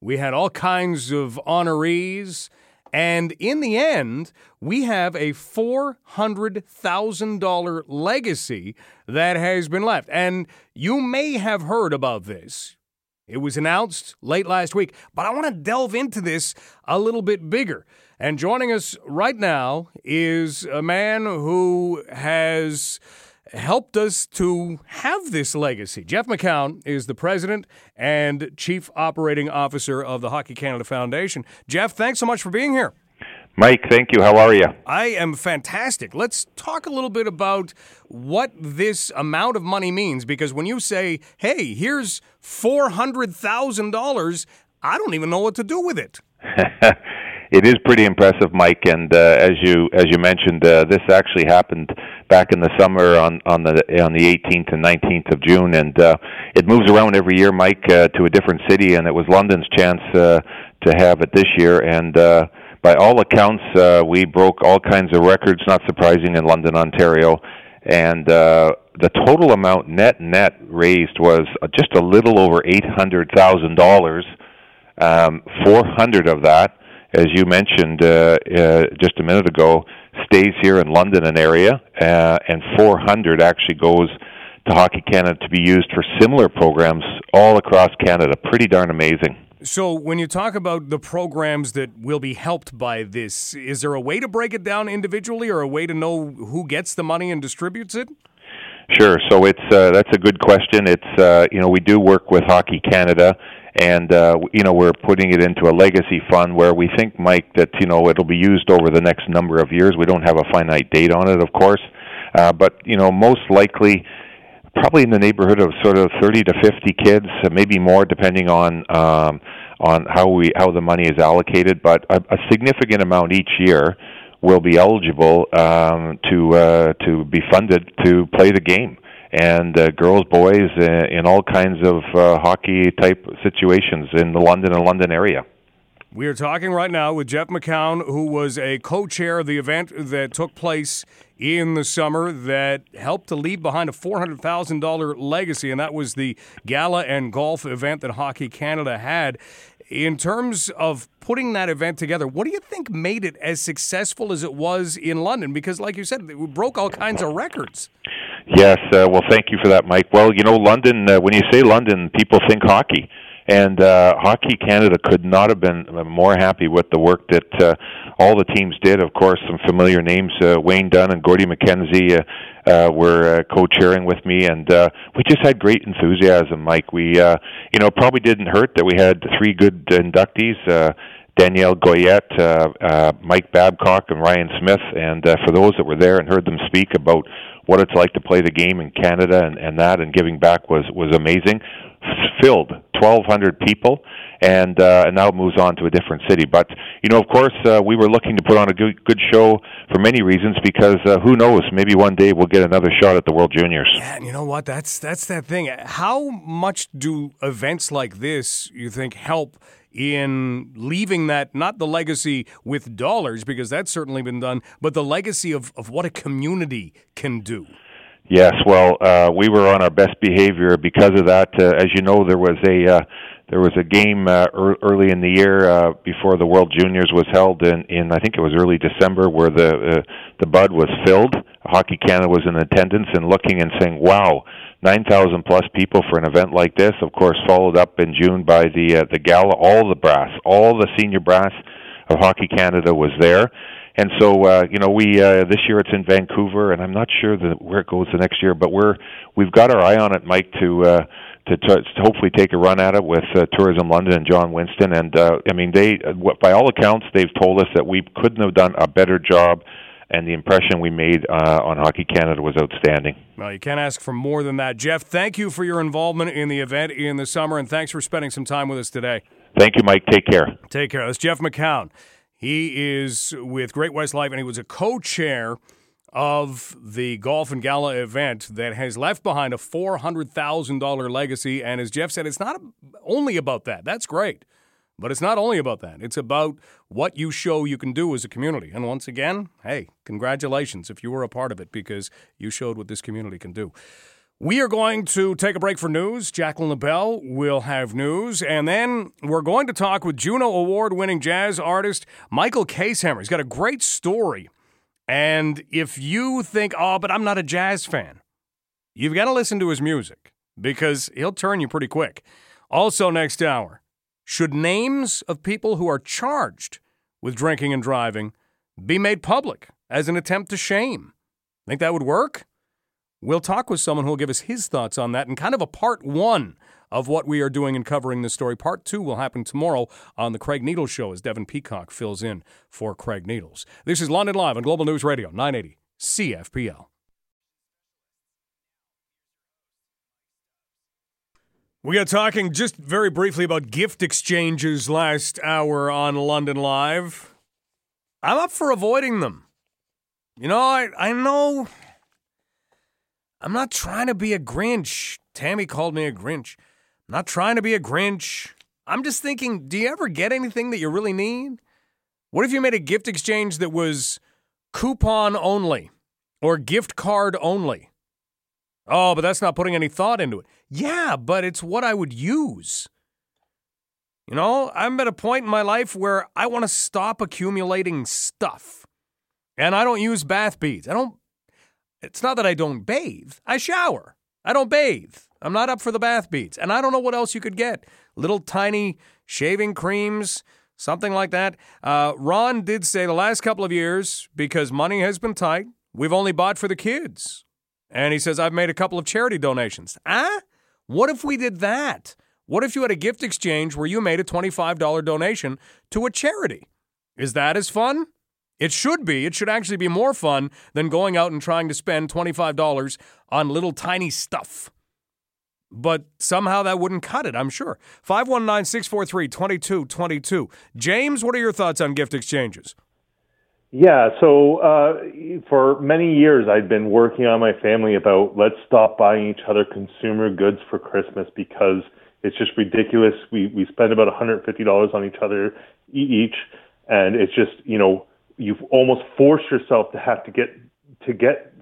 We had all kinds of honorees. And in the end, we have a $400,000 legacy that has been left. And you may have heard about this. It was announced late last week, but I want to delve into this a little bit bigger. And joining us right now is a man who has helped us to have this legacy. Jeff McCown is the president and chief operating officer of the Hockey Canada Foundation. Jeff, thanks so much for being here. Mike, thank you. How are you? I am fantastic. Let's talk a little bit about what this amount of money means because when you say, hey, here's $400,000, I don't even know what to do with it. it is pretty impressive, Mike. And uh, as you as you mentioned, uh, this actually happened back in the summer on on the on the 18th and 19th of June, and uh, it moves around every year, Mike, uh, to a different city. And it was London's chance uh, to have it this year, and. Uh, by all accounts, uh, we broke all kinds of records, not surprising, in London, Ontario. And uh, the total amount net net raised was just a little over eight hundred thousand dollars. Um, Four hundred of that, as you mentioned uh, uh, just a minute ago, stays here in London and area, uh, and four hundred actually goes to Hockey Canada to be used for similar programs all across Canada. Pretty darn amazing. So, when you talk about the programs that will be helped by this, is there a way to break it down individually or a way to know who gets the money and distributes it? Sure. So it's uh, that's a good question. It's uh, you know we do work with Hockey Canada, and uh, you know we're putting it into a legacy fund where we think, Mike, that you know it'll be used over the next number of years. We don't have a finite date on it, of course, uh, but you know most likely probably in the neighborhood of sort of 30 to 50 kids, maybe more, depending on um, on how we how the money is allocated. But a, a significant amount each year will be eligible um, to uh, to be funded to play the game. And uh, girls, boys, uh, in all kinds of uh, hockey type situations in the London and London area. We are talking right now with Jeff McCown, who was a co chair of the event that took place in the summer that helped to leave behind a $400,000 legacy, and that was the gala and golf event that Hockey Canada had. In terms of putting that event together, what do you think made it as successful as it was in London? Because, like you said, it broke all kinds of records. Yes, uh, well, thank you for that, Mike. Well, you know, London, uh, when you say London, people think hockey. And uh, Hockey Canada could not have been more happy with the work that uh, all the teams did. Of course, some familiar names: uh, Wayne Dunn and Gordy McKenzie uh, uh, were uh, co-chairing with me, and uh, we just had great enthusiasm. Mike, we, uh, you know, probably didn't hurt that we had three good inductees. Uh, Danielle Goyette, uh, uh, Mike Babcock, and Ryan Smyth. And uh, for those that were there and heard them speak about what it's like to play the game in Canada and, and that and giving back was was amazing. Filled 1,200 people, and uh, and now it moves on to a different city. But you know, of course, uh, we were looking to put on a good good show for many reasons because uh, who knows, maybe one day we'll get another shot at the World Juniors. Yeah, and you know what? That's that's that thing. How much do events like this you think help? in leaving that not the legacy with dollars because that's certainly been done, but the legacy of, of what a community can do. Yes, well, uh, we were on our best behavior because of that. Uh, as you know, there was a uh, there was a game uh, early in the year uh, before the World Juniors was held in, in I think it was early December, where the uh, the Bud was filled. Hockey Canada was in attendance and looking and saying, "Wow, 9,000 plus people for an event like this." Of course, followed up in June by the uh, the gala. All the brass, all the senior brass of Hockey Canada was there and so uh, you know we uh, this year it's in Vancouver, and I'm not sure the, where it goes the next year, but we're we've got our eye on it, Mike, to uh, to, to, to hopefully take a run at it with uh, Tourism London and John Winston. And uh, I mean, they uh, by all accounts they've told us that we couldn't have done a better job. And the impression we made uh, on Hockey Canada was outstanding. Well, you can't ask for more than that. Jeff, thank you for your involvement in the event in the summer, and thanks for spending some time with us today. Thank you, Mike. Take care. Take care. That's Jeff McCown. He is with Great West Life, and he was a co chair of the golf and gala event that has left behind a $400,000 legacy. And as Jeff said, it's not only about that. That's great. But it's not only about that. It's about what you show you can do as a community. And once again, hey, congratulations if you were a part of it because you showed what this community can do. We are going to take a break for news. Jacqueline LaBelle will have news. And then we're going to talk with Juno Award winning jazz artist Michael Kaeshammer. He's got a great story. And if you think, oh, but I'm not a jazz fan, you've got to listen to his music because he'll turn you pretty quick. Also, next hour, should names of people who are charged with drinking and driving be made public as an attempt to shame? Think that would work? We'll talk with someone who will give us his thoughts on that and kind of a part one of what we are doing in covering this story. Part two will happen tomorrow on the Craig Needles Show as Devin Peacock fills in for Craig Needles. This is London Live on Global News Radio, 980 CFPL. We got talking just very briefly about gift exchanges last hour on London Live. I'm up for avoiding them. You know, I, I know I'm not trying to be a Grinch. Tammy called me a Grinch. I'm not trying to be a Grinch. I'm just thinking, do you ever get anything that you really need? What if you made a gift exchange that was coupon only or gift card only? Oh, but that's not putting any thought into it. Yeah, but it's what I would use. You know, I'm at a point in my life where I want to stop accumulating stuff. And I don't use bath beads. I don't it's not that I don't bathe. I shower. I don't bathe. I'm not up for the bath beads. And I don't know what else you could get. Little tiny shaving creams, something like that. Uh, Ron did say the last couple of years, because money has been tight, we've only bought for the kids. And he says, I've made a couple of charity donations. Ah? What if we did that? What if you had a gift exchange where you made a $25 donation to a charity? Is that as fun? It should be. It should actually be more fun than going out and trying to spend $25 on little tiny stuff. But somehow that wouldn't cut it, I'm sure. 519 643 2222. James, what are your thoughts on gift exchanges? Yeah, so uh, for many years I'd been working on my family about let's stop buying each other consumer goods for Christmas because it's just ridiculous. We we spend about $150 on each other each, and it's just you know you've almost forced yourself to have to get to get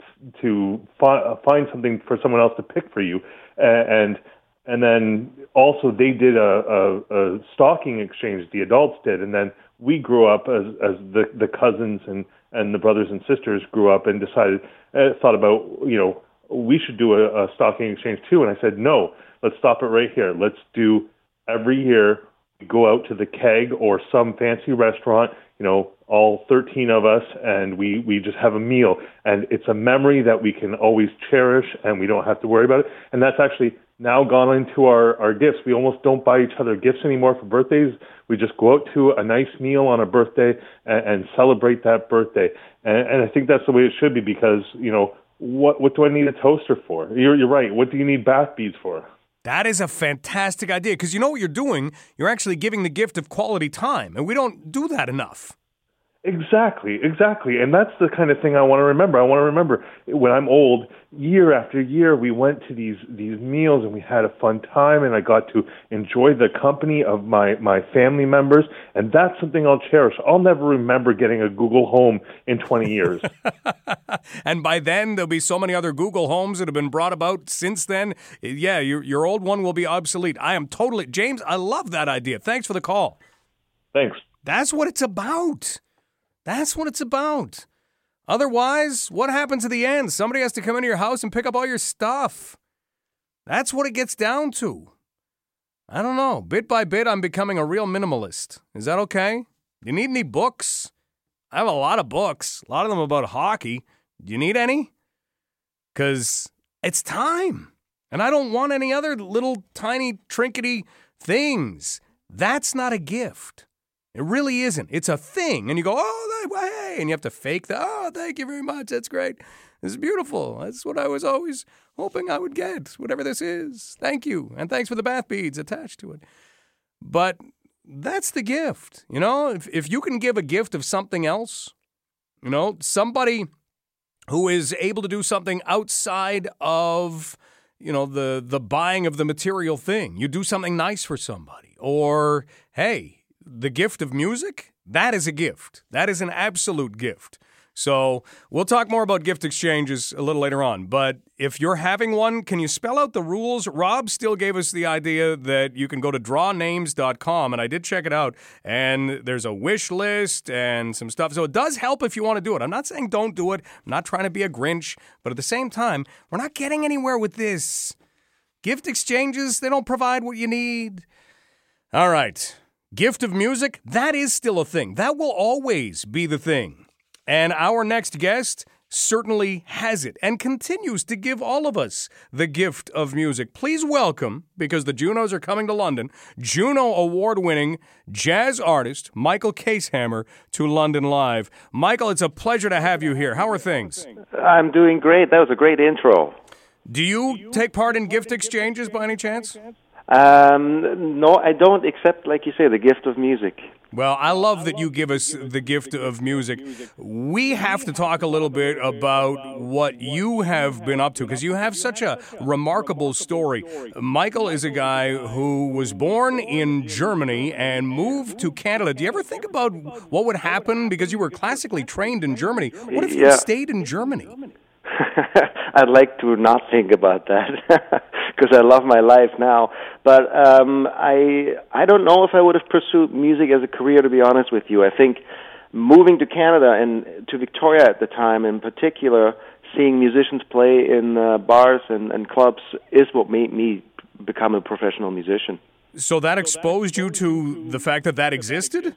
to fi- find something for someone else to pick for you, and and then also they did a, a, a stocking exchange. The adults did, and then we grew up as as the the cousins and and the brothers and sisters grew up and decided uh, thought about you know we should do a, a stocking exchange too. And I said no, let's stop it right here. Let's do every year go out to the keg or some fancy restaurant you know, all 13 of us, and we, we just have a meal. And it's a memory that we can always cherish, and we don't have to worry about it. And that's actually now gone into our, our gifts. We almost don't buy each other gifts anymore for birthdays. We just go out to a nice meal on a birthday and, and celebrate that birthday. And, and I think that's the way it should be because, you know, what, what do I need a toaster for? You're, you're right. What do you need bath beads for? That is a fantastic idea because you know what you're doing? You're actually giving the gift of quality time, and we don't do that enough. Exactly, exactly. And that's the kind of thing I want to remember. I want to remember when I'm old, year after year, we went to these these meals and we had a fun time and I got to enjoy the company of my my family members and that's something I'll cherish. I'll never remember getting a Google Home in 20 years. and by then there'll be so many other Google Homes that have been brought about since then. Yeah, your your old one will be obsolete. I am totally James, I love that idea. Thanks for the call. Thanks. That's what it's about. That's what it's about. Otherwise, what happens at the end? Somebody has to come into your house and pick up all your stuff. That's what it gets down to. I don't know. Bit by bit, I'm becoming a real minimalist. Is that okay? Do you need any books? I have a lot of books, a lot of them about hockey. Do you need any? Because it's time. And I don't want any other little tiny trinkety things. That's not a gift. It really isn't. It's a thing. And you go, oh, hey, and you have to fake that. Oh, thank you very much. That's great. This is beautiful. That's what I was always hoping I would get, whatever this is. Thank you. And thanks for the bath beads attached to it. But that's the gift. You know, if, if you can give a gift of something else, you know, somebody who is able to do something outside of you know the the buying of the material thing you do something nice for somebody or hey the gift of music, that is a gift. That is an absolute gift. So we'll talk more about gift exchanges a little later on. But if you're having one, can you spell out the rules? Rob still gave us the idea that you can go to drawnames.com, and I did check it out. And there's a wish list and some stuff. So it does help if you want to do it. I'm not saying don't do it. I'm not trying to be a Grinch. But at the same time, we're not getting anywhere with this. Gift exchanges, they don't provide what you need. All right. Gift of music, that is still a thing. That will always be the thing. And our next guest certainly has it and continues to give all of us the gift of music. Please welcome, because the Junos are coming to London, Juno award winning jazz artist Michael Kaeshammer to London Live. Michael, it's a pleasure to have you here. How are things? I'm doing great. That was a great intro. Do you take part in gift exchanges by any chance? Um, no, I don't, except, like you say, the gift of music. Well, I love that you give us the gift of music. We have to talk a little bit about what you have been up to because you have such a remarkable story. Michael is a guy who was born in Germany and moved to Canada. Do you ever think about what would happen because you were classically trained in Germany? What if you stayed in Germany? I'd like to not think about that because I love my life now. But um, I I don't know if I would have pursued music as a career. To be honest with you, I think moving to Canada and to Victoria at the time, in particular, seeing musicians play in uh, bars and, and clubs is what made me become a professional musician. So that exposed you to the fact that that existed?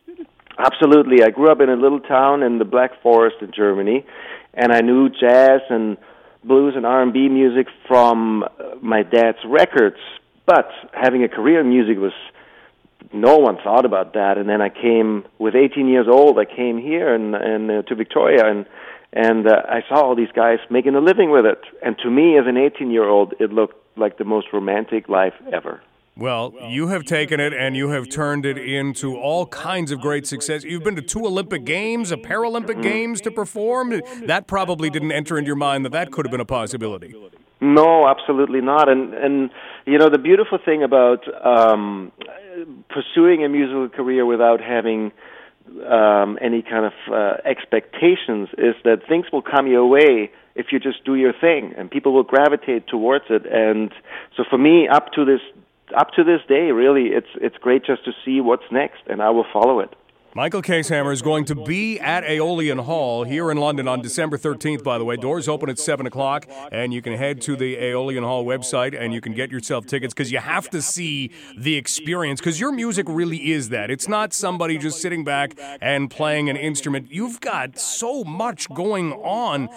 Absolutely. I grew up in a little town in the Black Forest in Germany, and I knew jazz and blues and R&B music from uh, my dad's records. But having a career in music was no one thought about that. And then I came with 18 years old. I came here and and uh, to Victoria and and uh, I saw all these guys making a living with it. And to me, as an 18 year old, it looked like the most romantic life ever. Well, you have taken it and you have turned it into all kinds of great success. You've been to two Olympic Games, a Paralympic. Games to perform. That probably didn't enter into your mind that that could have been a possibility. No, absolutely not. And and you know the beautiful thing about um, pursuing a musical career without having um, any kind of uh, expectations is that things will come your way if you just do your thing, and people will gravitate towards it. And so for me, up to this up to this day, really, it's it's great just to see what's next, and I will follow it. Michael Kaeshammer is going to be at Aeolian Hall here in London on December 13th, by the way. Doors open at 7 o'clock, and you can head to the Aeolian Hall website and you can get yourself tickets because you have to see the experience because your music really is that. It's not somebody just sitting back and playing an instrument. You've got so much going on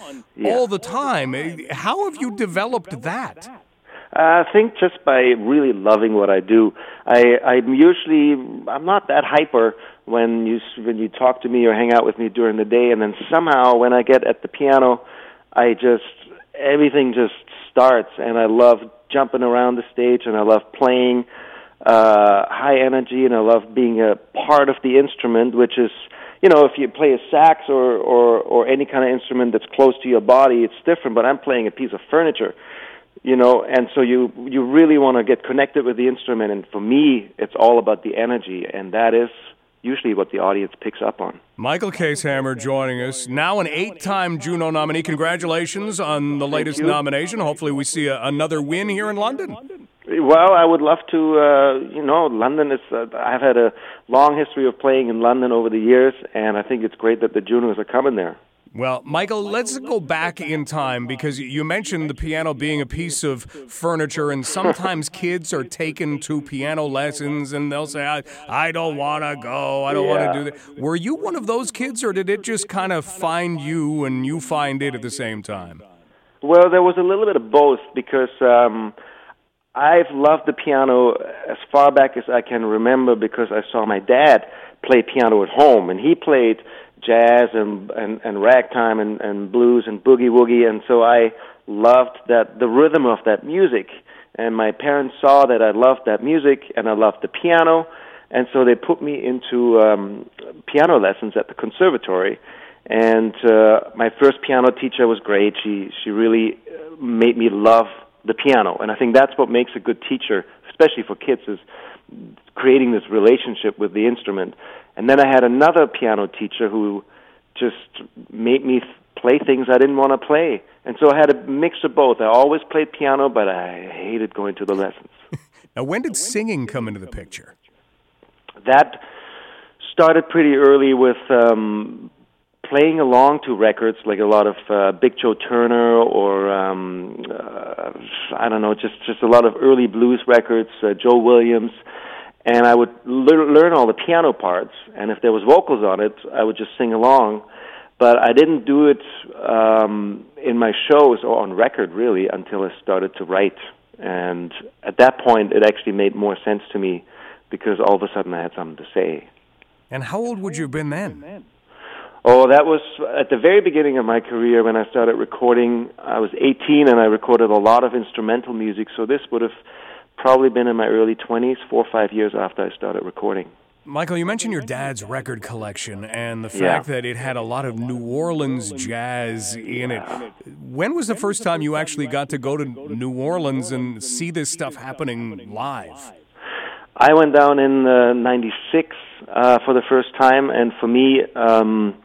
all the time. How have you developed that? Uh, I think just by really loving what I do. I I'm usually I'm not that hyper when you when you talk to me or hang out with me during the day, and then somehow when I get at the piano, I just everything just starts, and I love jumping around the stage, and I love playing uh, high energy, and I love being a part of the instrument, which is you know, if you play a sax or, or, or any kind of instrument that's close to your body, it's different, but I'm playing a piece of furniture you know and so you you really want to get connected with the instrument and for me it's all about the energy and that is usually what the audience picks up on michael kaeshammer joining us now an eight-time juno nominee congratulations on the latest nomination hopefully we see a, another win here in london well, I would love to. Uh, you know, London is. Uh, I've had a long history of playing in London over the years, and I think it's great that the Junos are coming there. Well, Michael, let's go back in time because you mentioned the piano being a piece of furniture, and sometimes kids are taken to piano lessons and they'll say, I, I don't want to go, I don't yeah. want to do that. Were you one of those kids, or did it just kind of find you and you find it at the same time? Well, there was a little bit of both because um, I've loved the piano as far back as I can remember because I saw my dad play piano at home, and he played jazz and and, and ragtime and, and blues and boogie woogie, and so I loved that the rhythm of that music. And my parents saw that I loved that music and I loved the piano, and so they put me into um, piano lessons at the conservatory. And uh, my first piano teacher was great. She she really uh, made me love the piano, and I think that's what makes a good teacher, especially for kids, is creating this relationship with the instrument. And then I had another piano teacher who just made me play things I didn't want to play. And so I had a mix of both. I always played piano, but I hated going to the lessons. now, when did singing come into the picture? That started pretty early with um, playing along to records, like a lot of uh, Big Joe Turner or um, uh, I don't know, just just a lot of early blues records, uh, Joe Williams and I would le- learn all the piano parts, and if there was vocals on it, I would just sing along. But I didn't do it um, in my shows or on record really until I started to write, and at that point, it actually made more sense to me because all of a sudden I had something to say. And how old would you have been then? Oh, that was at the very beginning of my career when I started recording. I was 18 and I recorded a lot of instrumental music, so this would have probably been in my early 20s, four or five years after I started recording. Michael, you mentioned your dad's record collection and the fact yeah. that it had a lot of New Orleans jazz in it. When was the first time you actually got to go to New Orleans and see this stuff happening live? I went down in uh, 96 uh, for the first time, and for me, um,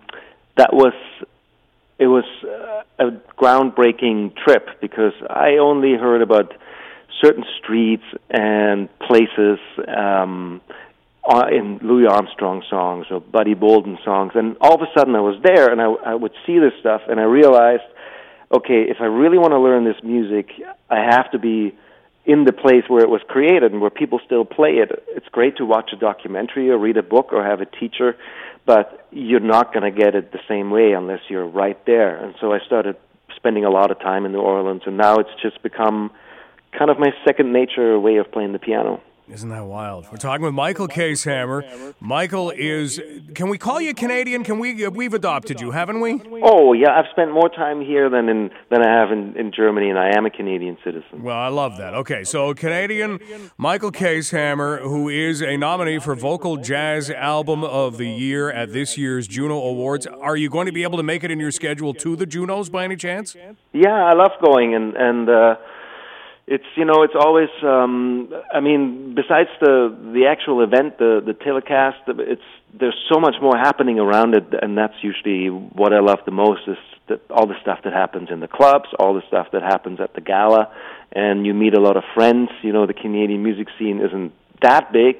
that was it was uh, a groundbreaking trip because I only heard about certain streets and places um, in Louis Armstrong songs or Buddy Bolden songs, and all of a sudden I was there and I, I would see this stuff, and I realized, okay, if I really want to learn this music, I have to be in the place where it was created and where people still play it. It's great to watch a documentary or read a book or have a teacher, but you're not going to get it the same way unless you're right there. And so I started spending a lot of time in New Orleans, and now it's just become kind of my second nature way of playing the piano. Isn't that wild? We're talking with Michael Kaeshammer. Michael is. Can we call you Canadian? Can we? Uh, we've adopted you, haven't we? Oh yeah, I've spent more time here than in than I have in, in Germany, and I am a Canadian citizen. Well, I love that. Okay, so Canadian Michael Kaeshammer, who is a nominee for Vocal Jazz Album of the Year at this year's Juno Awards. Are you going to be able to make it in your schedule to the Junos by any chance? Yeah, I love going, and and. Uh, it's you know it's always um i mean besides the the actual event the the telecast it's there's so much more happening around it and that's usually what i love the most is that all the stuff that happens in the clubs all the stuff that happens at the gala and you meet a lot of friends you know the canadian music scene isn't that big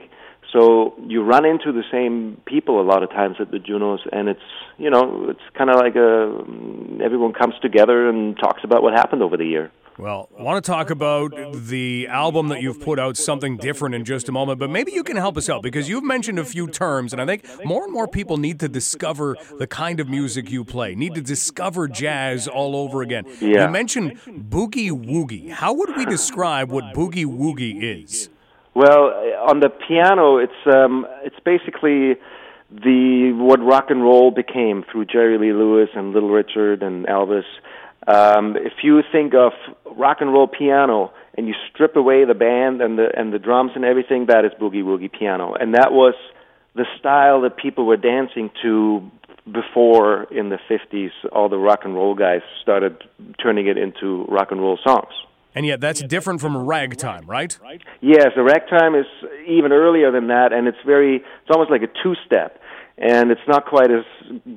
so you run into the same people a lot of times at the Junos, and it's you know it's kind of like a everyone comes together and talks about what happened over the year. Well, I want to talk about the album that you've put out, Something Different, in just a moment, but maybe you can help us out because you've mentioned a few terms, and I think more and more people need to discover the kind of music you play, need to discover jazz all over again. Yeah. You mentioned boogie woogie. How would we describe what boogie woogie is? Well, on the piano, it's um, it's basically the what rock and roll became through Jerry Lee Lewis and Little Richard and Elvis. Um, if you think of rock and roll piano and you strip away the band and the and the drums and everything, that is boogie woogie piano, and that was the style that people were dancing to before in the 50s all the rock and roll guys started turning it into rock and roll songs. And yet, that's different from ragtime, right? Yes, the ragtime is even earlier than that, and it's very, it's almost like a two-step, and it's not quite as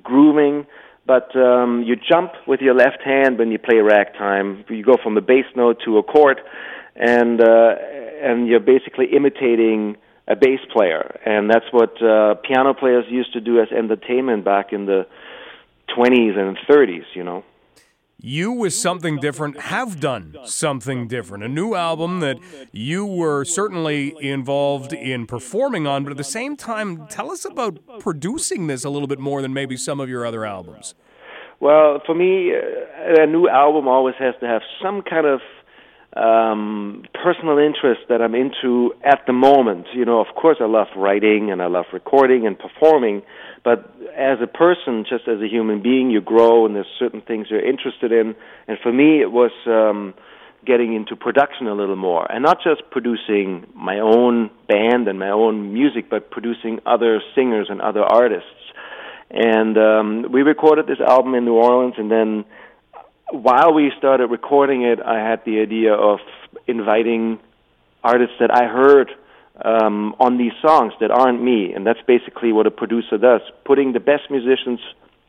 grooving, but um, you jump with your left hand when you play ragtime. You go from the bass note to a chord, and uh, and you're basically imitating a bass player, and that's what uh, piano players used to do as entertainment back in the 20s and 30s. You know you with something different have done something different a new album that you were certainly involved in performing on but at the same time tell us about producing this a little bit more than maybe some of your other albums well for me uh, a new album always has to have some kind of um, personal interest that I'm into at the moment. You know, of course, I love writing and I love recording and performing, but as a person, just as a human being, you grow and there's certain things you're interested in. And for me, it was um, getting into production a little more, and not just producing my own band and my own music, but producing other singers and other artists. And um, we recorded this album in New Orleans, and then while we started recording it, I had the idea of inviting artists that I heard um, on these songs that aren't me, and that's basically what a producer does: putting the best musicians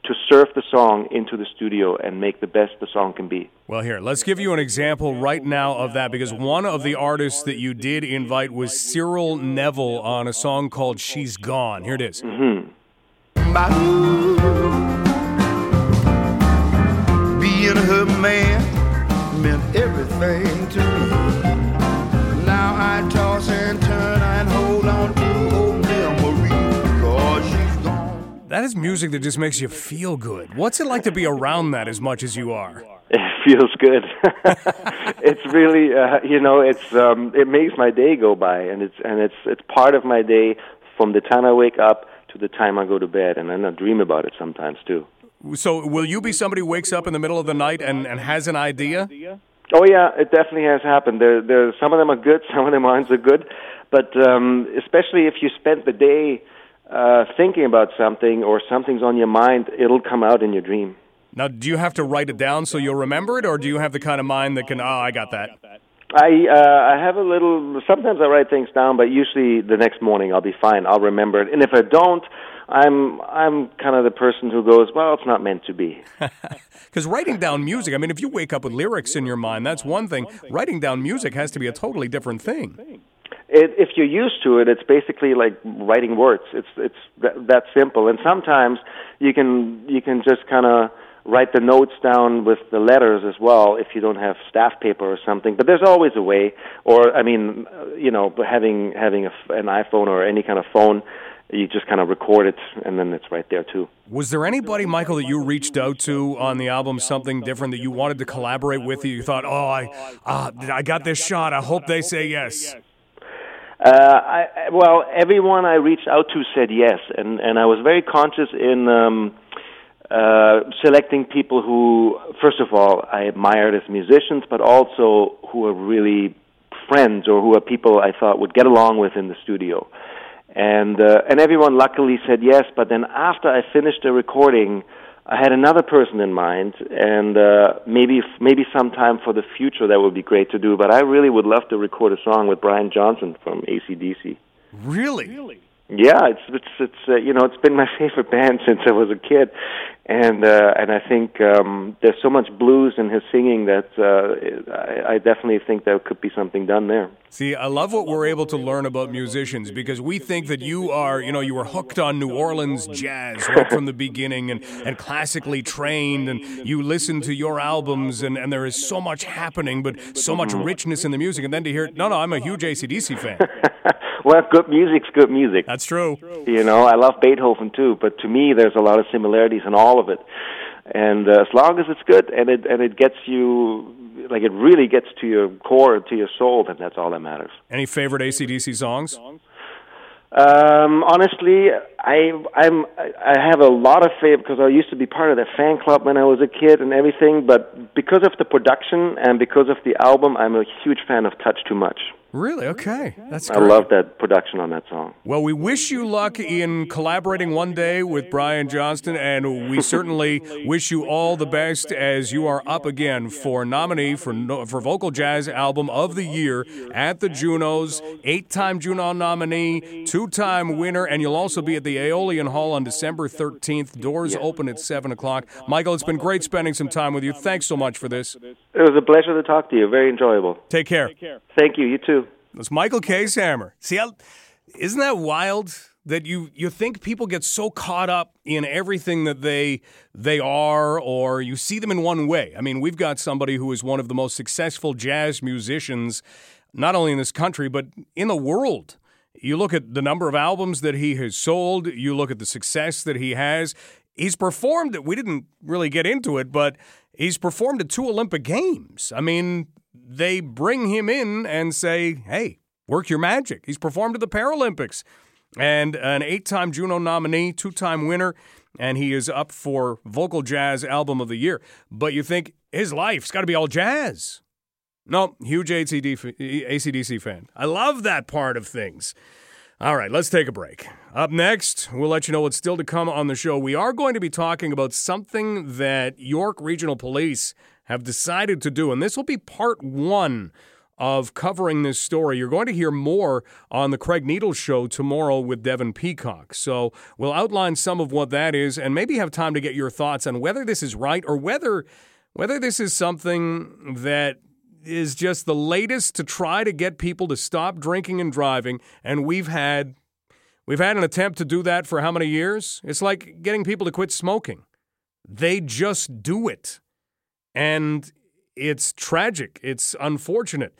to serve the song into the studio and make the best the song can be. Well, here, let's give you an example right now of that because one of the artists that you did invite was Cyril Neville on a song called She's Gone. Here it is. Mm-hmm. being her man meant everything to me. That is music that just makes you feel good. What's it like to be around that as much as you are? It feels good. it's really, uh, you know, it's um, it makes my day go by, and it's and it's it's part of my day from the time I wake up to the time I go to bed, and then I dream about it sometimes too. So, will you be somebody who wakes up in the middle of the night and, and has an idea? Oh yeah, it definitely has happened. There, there. Some of them are good, some of them aren't so good. But um, especially if you spent the day uh, thinking about something or something's on your mind, it'll come out in your dream. Now, do you have to write it down so you'll remember it, or do you have the kind of mind that can? Oh, I got that. I uh, I have a little. Sometimes I write things down, but usually the next morning I'll be fine. I'll remember it, and if I don't, I'm I'm kind of the person who goes, well, it's not meant to be. Because writing down music, I mean, if you wake up with lyrics in your mind, that's one thing. Writing down music has to be a totally different thing. It, if you're used to it, it's basically like writing words. It's it's that, simple. And sometimes you can you can just kind of write the notes down with the letters as well if you don't have staff paper or something. But there's always a way. Or I mean, you know, having having a, an iPhone or any kind of phone, you just kind of record it and then it's right there too. Was there anybody, Michael, that you reached out to on the album, something different that you wanted to collaborate with? You thought, oh, I, uh, I got this shot. I hope they say yes. Uh, I, well, everyone I reached out to said yes, and and I was very conscious in um, uh, selecting people who, first of all, I admired as musicians, but also who are really friends or who are people I thought would get along with in the studio. And uh, and everyone luckily said yes. But then after I finished the recording, I had another person in mind, and uh, maybe maybe sometime for the future that would be great to do. But I really would love to record a song with Brian Johnson from ACDC. Really? Really? Yeah, it's it's it's uh, you know it's been my favorite band since I was a kid, and uh, and I think um, there's so much blues in his singing that uh, I, I definitely think there could be something done there. See, I love what we're able to learn about musicians because we think that you are, you know, you were hooked on New Orleans jazz right from the beginning and, and classically trained, and you listen to your albums, and, and there is so much happening, but so much richness in the music. And then to hear, no, no, I'm a huge ACDC fan. well, good music's good music. That's true. You know, I love Beethoven too, but to me, there's a lot of similarities in all of it. And uh, as long as it's good and it and it gets you like it really gets to your core, to your soul, then that's all that matters. Any favorite ACDC songs? Um, honestly, I I'm I have a lot of faith because I used to be part of that fan club when I was a kid and everything. But because of the production and because of the album, I'm a huge fan of Touch Too Much. Really? Okay. That's great. I love that production on that song. Well, we wish you luck in collaborating one day with Brian Johnson, and we certainly wish you all the best as you are up again for nominee for for Vocal Jazz Album of the Year at the Junos, eight-time Juno nominee, two-time winner, and you'll also be at the Aeolian Hall on December 13th. Doors open at 7 o'clock. Michael, it's been great spending some time with you. Thanks so much for this. It was a pleasure to talk to you. Very enjoyable. Take care. Thank you. You too. That's Michael Kaeshammer. See, isn't that wild? That you you think people get so caught up in everything that they they are, or you see them in one way. I mean, we've got somebody who is one of the most successful jazz musicians, not only in this country but in the world. You look at the number of albums that he has sold. You look at the success that he has. He's performed. it. We didn't really get into it, but he's performed at two Olympic Games. I mean, they bring him in and say, hey, work your magic. He's performed at the Paralympics and an eight time Juno nominee, two time winner, and he is up for Vocal Jazz Album of the Year. But you think his life's got to be all jazz. No, huge ACDC fan. I love that part of things. All right, let's take a break. Up next, we'll let you know what's still to come on the show. We are going to be talking about something that York Regional Police have decided to do. And this will be part one of covering this story. You're going to hear more on the Craig Needles show tomorrow with Devin Peacock. So we'll outline some of what that is and maybe have time to get your thoughts on whether this is right or whether whether this is something that is just the latest to try to get people to stop drinking and driving and we've had we've had an attempt to do that for how many years? It's like getting people to quit smoking. They just do it. And it's tragic. It's unfortunate.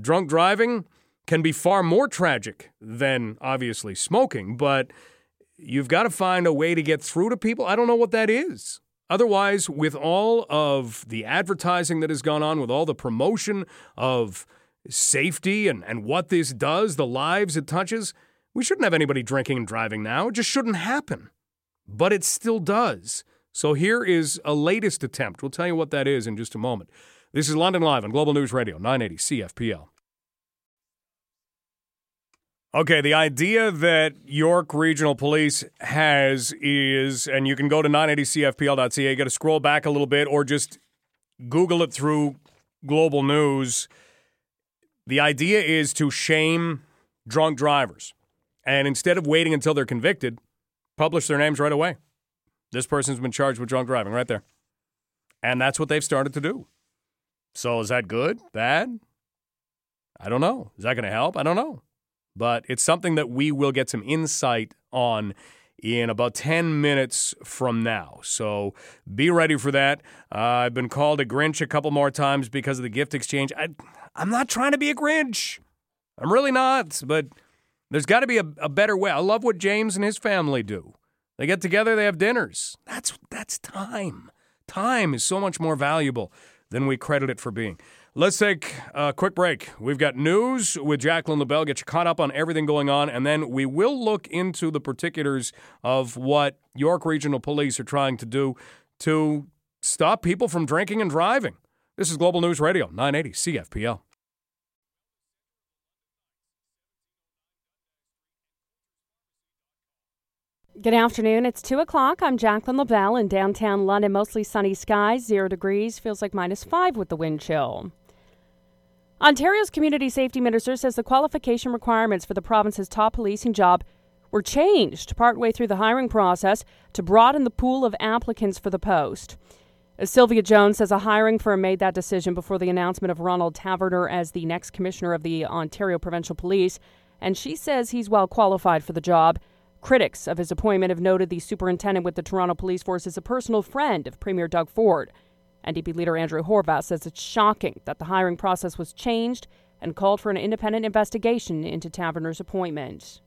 Drunk driving can be far more tragic than obviously smoking, but you've got to find a way to get through to people. I don't know what that is. Otherwise, with all of the advertising that has gone on, with all the promotion of safety and, and what this does, the lives it touches, we shouldn't have anybody drinking and driving now. It just shouldn't happen. But it still does. So here is a latest attempt. We'll tell you what that is in just a moment. This is London Live on Global News Radio, 980 CFPL. Okay, the idea that York Regional Police has is, and you can go to 980CFPL.ca, you got to scroll back a little bit or just Google it through Global News. The idea is to shame drunk drivers. And instead of waiting until they're convicted, publish their names right away. This person's been charged with drunk driving right there. And that's what they've started to do. So is that good? Bad? I don't know. Is that going to help? I don't know. But it's something that we will get some insight on in about 10 minutes from now. So be ready for that. Uh, I've been called a Grinch a couple more times because of the gift exchange. I, I'm not trying to be a Grinch. I'm really not, but there's got to be a, a better way. I love what James and his family do. They get together, they have dinners. That's that's time. Time is so much more valuable than we credit it for being. Let's take a quick break. We've got news with Jacqueline LaBelle, get you caught up on everything going on, and then we will look into the particulars of what York Regional Police are trying to do to stop people from drinking and driving. This is Global News Radio, 980 CFPL. Good afternoon. It's 2 o'clock. I'm Jacqueline LaBelle in downtown London. Mostly sunny skies, zero degrees, feels like minus five with the wind chill. Ontario's Community Safety Minister says the qualification requirements for the province's top policing job were changed partway through the hiring process to broaden the pool of applicants for the post. As Sylvia Jones says a hiring firm made that decision before the announcement of Ronald Taverner as the next commissioner of the Ontario Provincial Police, and she says he's well qualified for the job. Critics of his appointment have noted the superintendent with the Toronto Police Force is a personal friend of Premier Doug Ford. NDP leader Andrea Horwath says it's shocking that the hiring process was changed and called for an independent investigation into Taverner's appointment.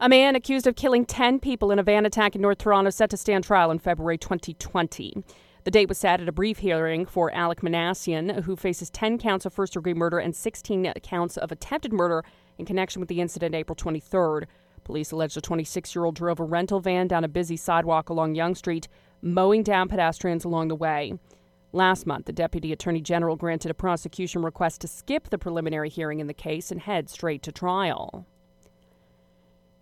A man accused of killing 10 people in a van attack in North Toronto set to stand trial in February 2020. The date was set at a brief hearing for Alek Minassian, who faces 10 counts of first degree murder and 16 counts of attempted murder in connection with the incident April 23rd. Police allege the 26 year old drove a rental van down a busy sidewalk along Yonge Street, mowing down pedestrians along the way. Last month, the Deputy Attorney General granted a prosecution request to skip the preliminary hearing in the case and head straight to trial.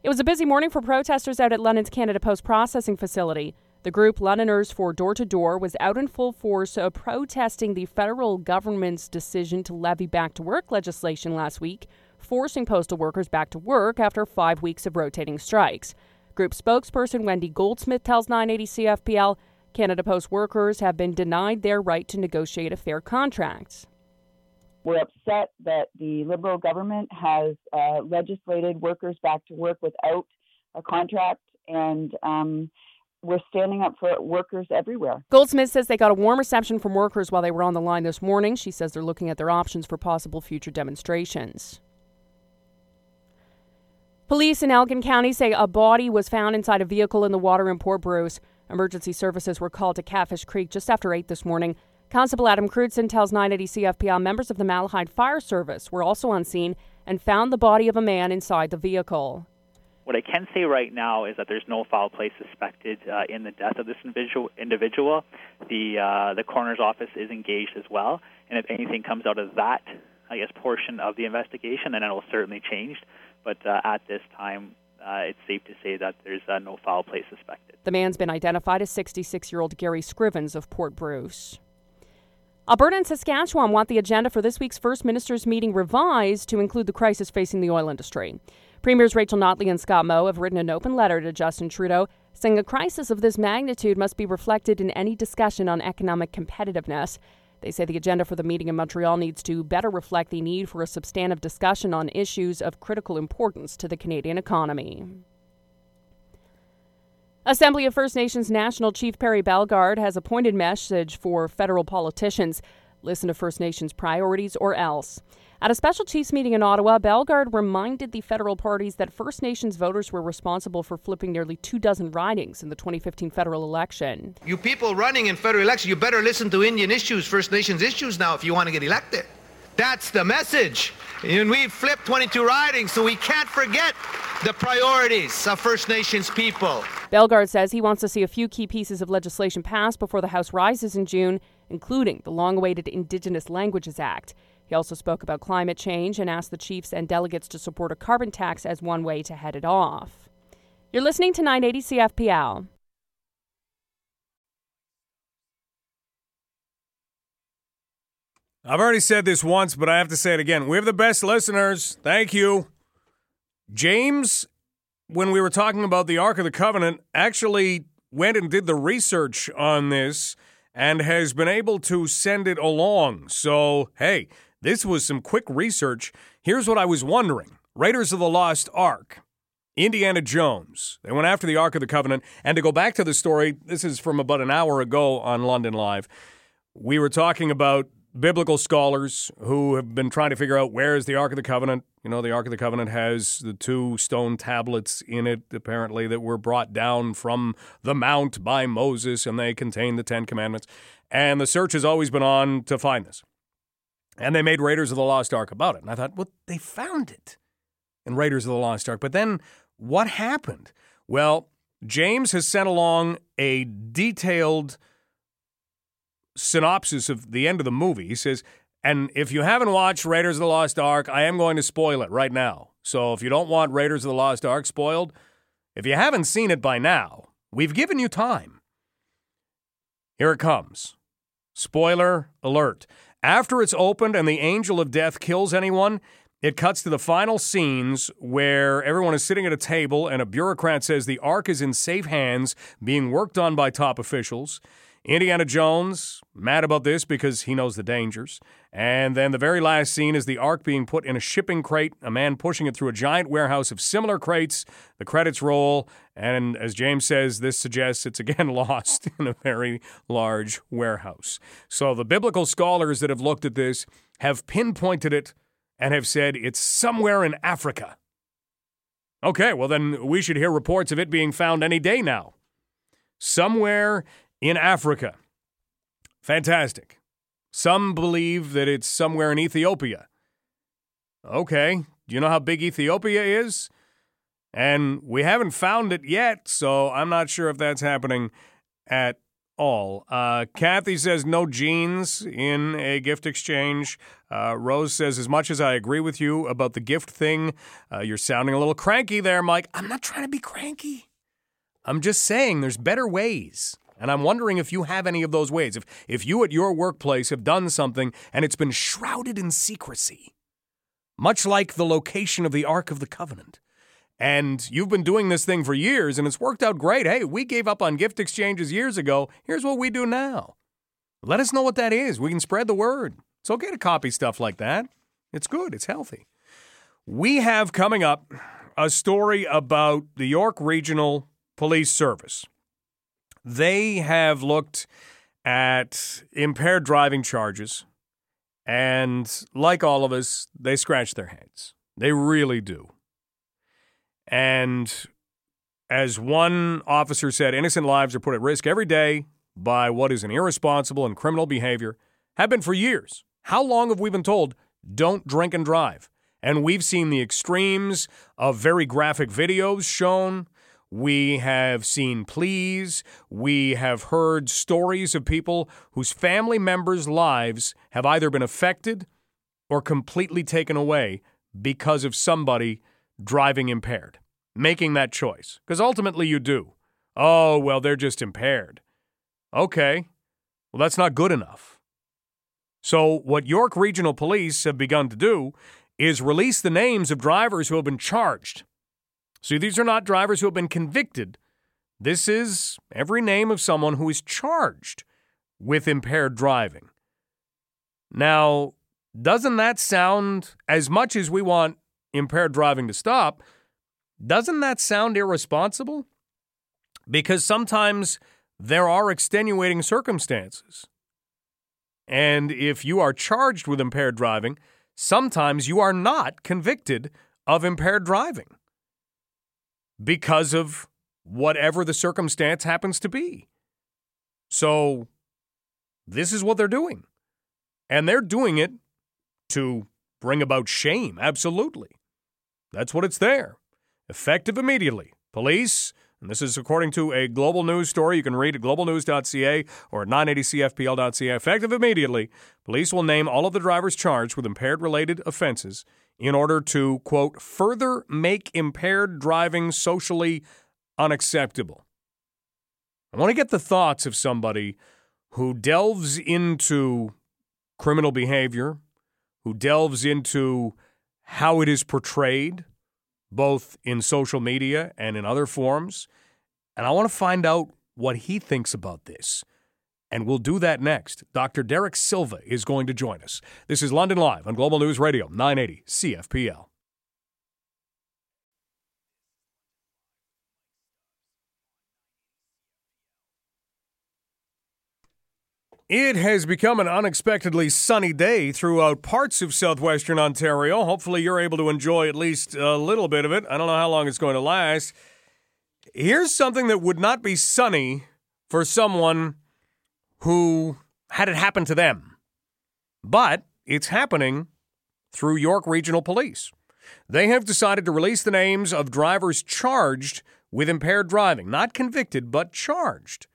It was a busy morning for protesters out at London's Canada Post processing facility. The group Londoners for Door to Door was out in full force uh, protesting the federal government's decision to levy back to work legislation last week, forcing postal workers back to work after five weeks of rotating strikes. Group spokesperson Wendy Goldsmith tells 980 CFPL Canada Post workers have been denied their right to negotiate a fair contract. We're upset that the Liberal government has uh, legislated workers back to work without a contract, and um, we're standing up for workers everywhere. Goldsmith says they got a warm reception from workers while they were on the line this morning. She says they're looking at their options for possible future demonstrations. Police in Elgin County say a body was found inside a vehicle in the water in Port Bruce. Emergency services were called to Catfish Creek just after 8 this morning. Constable Adam Crewdson tells 980 CFPL members of the Malahide Fire Service were also on scene and found the body of a man inside the vehicle. What I can say right now is that there's no foul play suspected uh, in the death of this individual. The uh, the coroner's office is engaged as well, and if anything comes out of that, I guess portion of the investigation, then it will certainly change. But uh, at this time, uh, it's safe to say that there's uh, no foul play suspected. The man's been identified as 66 year old Gary Scrivens of Port Bruce. Alberta and Saskatchewan want the agenda for this week's First Ministers meeting revised to include the crisis facing the oil industry. Premiers Rachel Notley and Scott Moe have written an open letter to Justin Trudeau saying a crisis of this magnitude must be reflected in any discussion on economic competitiveness. They say the agenda for the meeting in Montreal needs to better reflect the need for a substantive discussion on issues of critical importance to the Canadian economy. Assembly of First Nations National Chief Perry Bellegarde has a pointed message for federal politicians listen to First Nations priorities or else. At a special Chiefs meeting in Ottawa, Bellegarde reminded the federal parties that First Nations voters were responsible for flipping nearly two dozen ridings in the 2015 federal election. You people running in federal elections, you better listen to Indian issues, First Nations issues now if you want to get elected. That's the message. And we flipped 22 ridings, so we can't forget the priorities of First Nations people. Bellegarde says he wants to see a few key pieces of legislation passed before the House rises in June, including the long awaited Indigenous Languages Act. He also spoke about climate change and asked the chiefs and delegates to support a carbon tax as one way to head it off. You're listening to 980 CFPL. I've already said this once, but I have to say it again. We have the best listeners. Thank you. James, when we were talking about the Ark of the Covenant, actually went and did the research on this and has been able to send it along. So, hey, this was some quick research. Here's what I was wondering Raiders of the Lost Ark Indiana Jones. They went after the Ark of the Covenant. And to go back to the story, this is from about an hour ago on London Live. We were talking about biblical scholars who have been trying to figure out where is the Ark of the Covenant. You know, the Ark of the Covenant has the two stone tablets in it, apparently, that were brought down from the mount by Moses, and they contain the Ten Commandments. And the search has always been on to find this. And they made Raiders of the Lost Ark about it. And I thought, well, they found it in Raiders of the Lost Ark. But then what happened? Well, James has sent along a detailed synopsis of the end of the movie. He says, and if you haven't watched Raiders of the Lost Ark, I am going to spoil it right now. So if you don't want Raiders of the Lost Ark spoiled, if you haven't seen it by now, we've given you time. Here it comes. Spoiler alert. After it's opened and the angel of death kills anyone, it cuts to the final scenes where everyone is sitting at a table and a bureaucrat says the ark is in safe hands, being worked on by top officials. Indiana Jones, mad about this because he knows the dangers. And then the very last scene is the ark being put in a shipping crate, a man pushing it through a giant warehouse of similar crates. The credits roll, and as James says, this suggests it's again lost in a very large warehouse. So the biblical scholars that have looked at this have pinpointed it and have said it's somewhere in Africa. Okay, well, then we should hear reports of it being found any day now. Somewhere in Africa. Fantastic. Some believe that it's somewhere in Ethiopia. Okay, do you know how big Ethiopia is? And we haven't found it yet, so I'm not sure if that's happening at all. Uh, Kathy says no jeans in a gift exchange. Uh, Rose says, as much as I agree with you about the gift thing, uh, you're sounding a little cranky there, Mike. I'm not trying to be cranky. I'm just saying there's better ways. And I'm wondering if you have any of those ways. If, if you at your workplace have done something and it's been shrouded in secrecy, much like the location of the Ark of the Covenant. And you've been doing this thing for years and it's worked out great. Hey, we gave up on gift exchanges years ago. Here's what we do now. Let us know what that is. We can spread the word. It's okay to copy stuff like that. It's good, it's healthy. We have coming up a story about the York Regional Police Service they have looked at impaired driving charges, and like all of us, they scratch their heads. They really do. And as one officer said, innocent lives are put at risk every day by what is an irresponsible and criminal behavior, have been for years. How long have we been told, don't drink and drive? And we've seen the extremes of very graphic videos shown we have seen pleas. We have heard stories of people whose family members' lives have either been affected or completely taken away because of somebody driving impaired, making that choice. Because ultimately you do. Oh, well, they're just impaired. Okay. Well, that's not good enough. So, what York Regional Police have begun to do is release the names of drivers who have been charged See, these are not drivers who have been convicted. This is every name of someone who is charged with impaired driving. Now, doesn't that sound, as much as we want impaired driving to stop, doesn't that sound irresponsible? Because sometimes there are extenuating circumstances. And if you are charged with impaired driving, sometimes you are not convicted of impaired driving because of whatever the circumstance happens to be. So, this is what they're doing. And they're doing it to bring about shame, absolutely. That's what it's there. Effective immediately. Police, and this is according to a global news story you can read at globalnews.ca or 980cfpl.ca. Effective immediately, police will name all of the drivers charged with impaired related offenses in order to, quote, further make impaired driving socially unacceptable. I want to get the thoughts of somebody who delves into criminal behavior, who delves into how it is portrayed, both in social media and in other forms. And I want to find out what he thinks about this. And we'll do that next. Dr. Derek Silva is going to join us. This is London Live on Global News Radio, 980 CFPL. It has become an unexpectedly sunny day throughout parts of southwestern Ontario. Hopefully, you're able to enjoy at least a little bit of it. I don't know how long it's going to last. Here's something that would not be sunny for someone who had it happen to them, but it's happening through York Regional Police. They have decided to release the names of drivers charged with impaired driving, not convicted, but charged.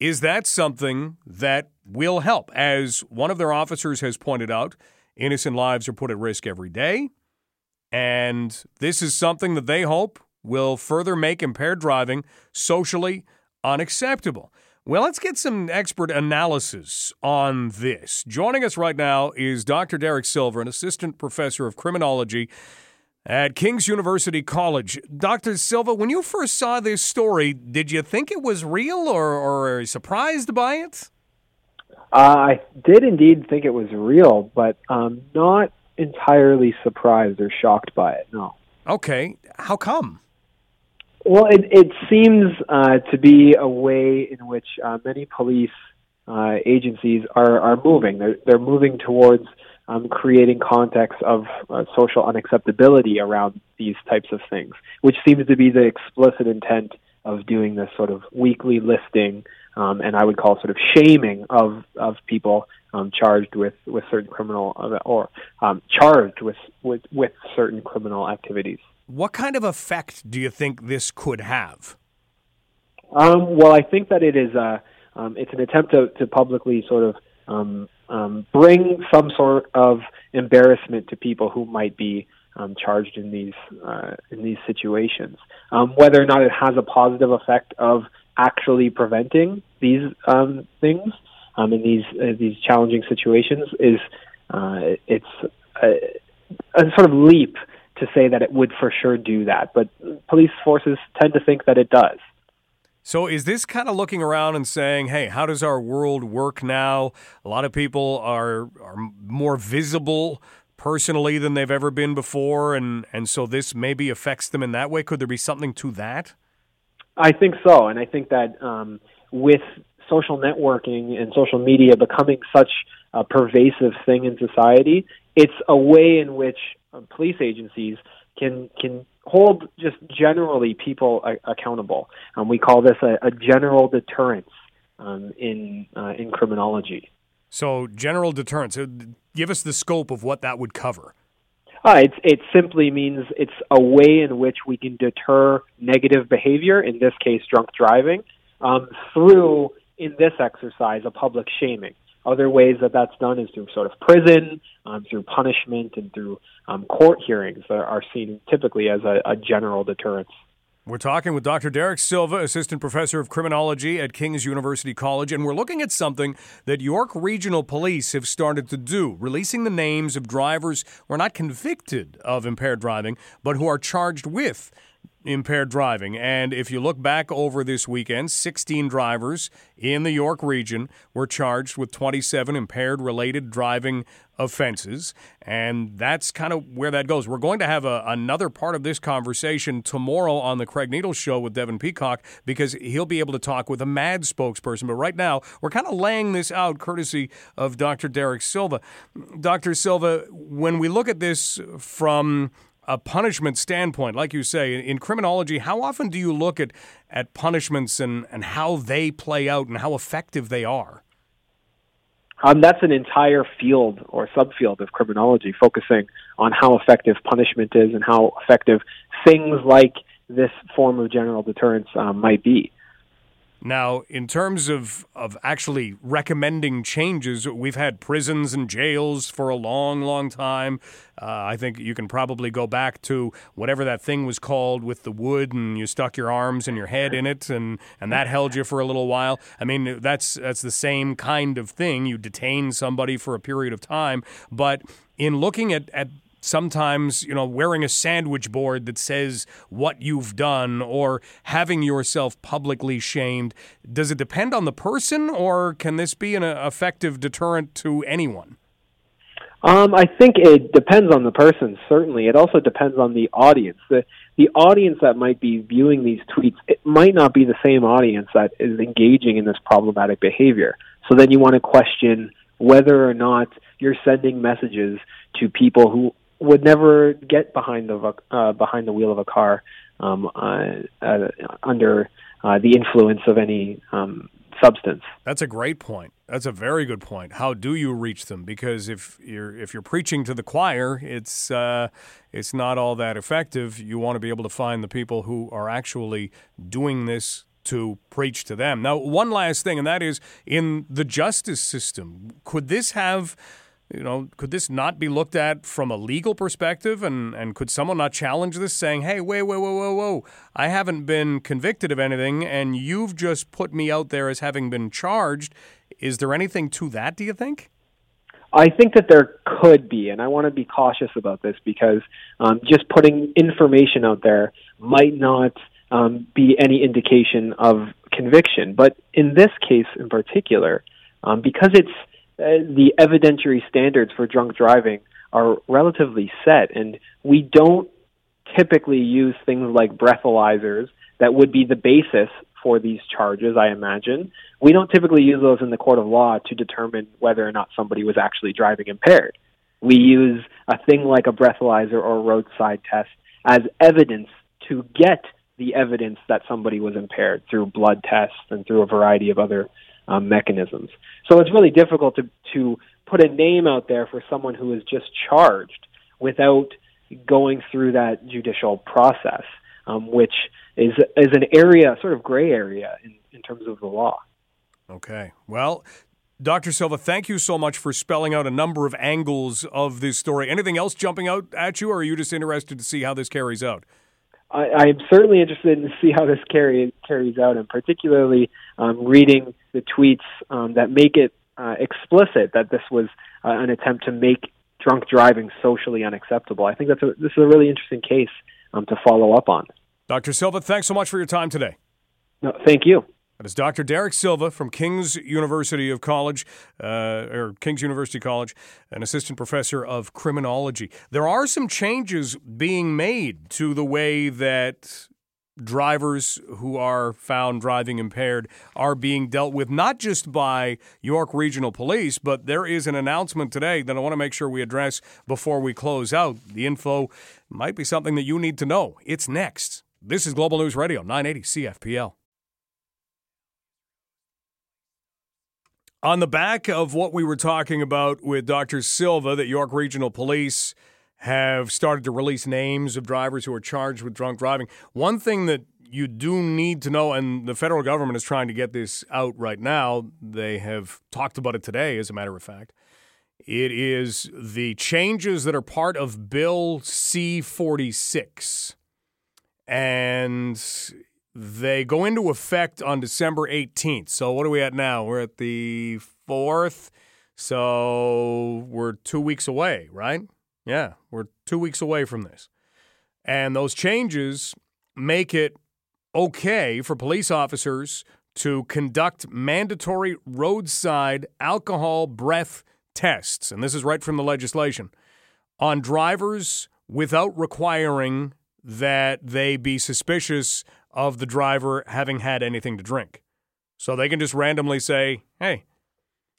Is that something that will help? As one of their officers has pointed out, innocent lives are put at risk every day. And this is something that they hope will further make impaired driving socially unacceptable. Well, let's get some expert analysis on this. Joining us right now is Dr. Derek Silva, an assistant professor of criminology at King's University College. Dr. Silva, when you first saw this story, did you think it was real or, or surprised by it? Uh, I did indeed think it was real, but um, not entirely surprised or shocked by it, no. Okay. How come? Well, it, it seems uh, to be a way in which uh, many police uh, agencies are, are moving. They're, they're moving towards um, creating context of uh, social unacceptability around these types of things, which seems to be the explicit intent of doing this sort of weekly listing, um, and I would call sort of shaming of of people um, charged with with certain criminal or um, charged with, with with certain criminal activities. What kind of effect do you think this could have? Um, well, I think that it is a um, it's an attempt to, to publicly sort of um, um, bring some sort of embarrassment to people who might be um, charged in these uh, in these situations. Um, whether or not it has a positive effect of actually preventing these um, things um, in these uh, these challenging situations is uh, it's a, a sort of leap to say that it would for sure do that. But police forces tend to think that it does. So is this kind of looking around and saying, "Hey, how does our world work now? A lot of people are are more visible personally than they've ever been before, and and so this maybe affects them in that way. Could there be something to that? I think so, and I think that um, with social networking and social media becoming such a pervasive thing in society, it's a way in which uh, police agencies can can hold just generally people accountable. Um, we call this a, a general deterrence um, in uh, in criminology. So, general deterrence. Uh, give us the scope of what that would cover. Uh, it, it simply means it's a way in which we can deter negative behavior, in this case, drunk driving, um, through, in this exercise, a public shaming. Other ways that that's done is through sort of prison, um, through punishment, and through um, court hearings that are seen typically as a, a general deterrence. We're talking with Dr. Derek Silva, Assistant Professor of Criminology at King's University College, and we're looking at something that York Regional Police have started to do, releasing the names of drivers who are not convicted of impaired driving, but who are charged with impaired driving. And if you look back over this weekend, 16 drivers in the York region were charged with 27 impaired related driving offenses. And that's kind of where that goes. We're going to have a, another part of this conversation tomorrow on the Craig Needles show with Devin Peacock because he'll be able to talk with a MADD spokesperson. But right now, we're kind of laying this out courtesy of Dr. Derek Silva. Dr. Silva, when we look at this from a punishment standpoint, like you say, in criminology, how often do you look at, at punishments and, and how they play out and how effective they are? Um, that's an entire field or subfield of criminology, focusing on how effective punishment is and how effective things like this form of general deterrence um, might be. Now, in terms of, of actually recommending changes, we've had prisons and jails for a long, long time. Uh, I think you can probably go back to whatever that thing was called with the wood, and you stuck your arms and your head in it, and, and that held you for a little while. I mean, that's that's the same kind of thing. You detain somebody for a period of time, but in looking at, at sometimes, you know, wearing a sandwich board that says what you've done or having yourself publicly shamed. Does it depend on the person or can this be an effective deterrent to anyone? Um, I think it depends on the person. Certainly, it also depends on the audience. the The audience that might be viewing these tweets, it might not be the same audience that is engaging in this problematic behavior. So then you want to question whether or not you're sending messages to people who would never get behind the uh, behind the wheel of a car um, uh, uh, under uh, the influence of any um, substance. That's a great point. That's a very good point. How do you reach them? Because if you're if you're preaching to the choir, it's uh, it's not all that effective. You want to be able to find the people who are actually doing this to preach to them. Now, one last thing, and that is in the justice system. Could this have you know, could this not be looked at from a legal perspective? And, and could someone not challenge this saying, hey, wait, wait, whoa, whoa, whoa, I haven't been convicted of anything, and you've just put me out there as having been charged? Is there anything to that, do you think? I think that there could be, and I want to be cautious about this because um, just putting information out there might not um, be any indication of conviction. But in this case in particular, um, because it's Uh, the evidentiary standards for drunk driving are relatively set, and we don't typically use things like breathalyzers that would be the basis for these charges, I imagine. We don't typically use those in the court of law to determine whether or not somebody was actually driving impaired. We use a thing like a breathalyzer or roadside test as evidence to get the evidence that somebody was impaired through blood tests and through a variety of other um, mechanisms. So it's really difficult to to put a name out there for someone who is just charged without going through that judicial process, um, which is is an area, sort of gray area in, in terms of the law. Okay. Well, Dr. Silva, thank you so much for spelling out a number of angles of this story. Anything else jumping out at you, or are you just interested to see how this carries out? I, I am certainly interested in see how this carry, carries out, and particularly um, reading the tweets um, that make it uh, explicit that this was uh, an attempt to make drunk driving socially unacceptable. I think that's a, this is a really interesting case um, to follow up on. Dr. Silva, thanks so much for your time today. No, thank you. That is Dr. Derek Silva from King's University of College, uh, or King's University College, an assistant professor of criminology. There are some changes being made to the way that drivers who are found driving impaired are being dealt with, not just by York Regional Police, but there is an announcement today that I want to make sure we address before we close out. The info might be something that you need to know. It's next. This is Global News Radio, 980 CFPL. On the back of what we were talking about with Dr. Silva, that York Regional Police have started to release names of drivers who are charged with drunk driving. One thing that you do need to know, and the federal government is trying to get this out right now, they have talked about it today, as a matter of fact. It is the changes that are part of Bill C 46. And they go into effect on December 18th. So what are we at now? We're at the 4th. So we're 2 weeks away, right? Yeah, we're 2 weeks away from this. And those changes make it okay for police officers to conduct mandatory roadside alcohol breath tests. And this is right from the legislation on drivers without requiring that they be suspicious of the driver having had anything to drink. So they can just randomly say, hey,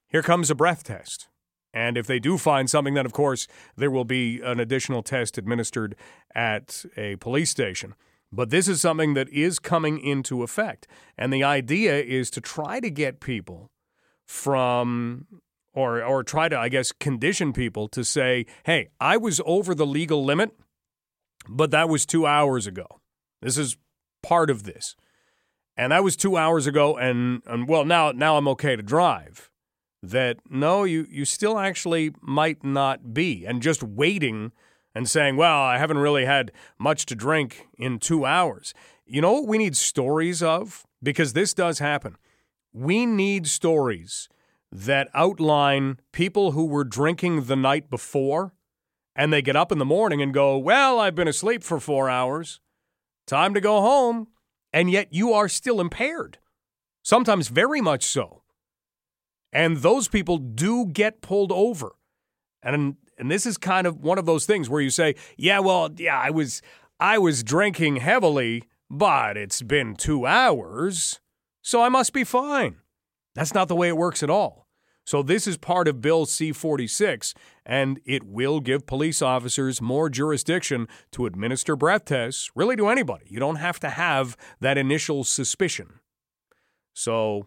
here comes a breath test. And if they do find something, then of course there will be an additional test administered at a police station. But this is something that is coming into effect. And the idea is to try to get people from or or try to I guess condition people to say, "Hey, I was over the legal limit, but that was 2 hours ago." This is part of this. And that was two hours ago, and, and well, now now I'm okay to drive. That no, you you still actually might not be, and just waiting and saying, well, I haven't really had much to drink in two hours. You know what we need stories of? Because this does happen. We need stories that outline people who were drinking the night before and they get up in the morning and go, Well, I've been asleep for four hours. Time to go home. And yet you are still impaired, sometimes very much so. And those people do get pulled over. And and this is kind of one of those things where you say, "Yeah, well, yeah, I was I was drinking heavily, but it's been 2 hours, so I must be fine." That's not the way it works at all. So, this is part of Bill C 46, and it will give police officers more jurisdiction to administer breath tests, really to anybody. You don't have to have that initial suspicion. So,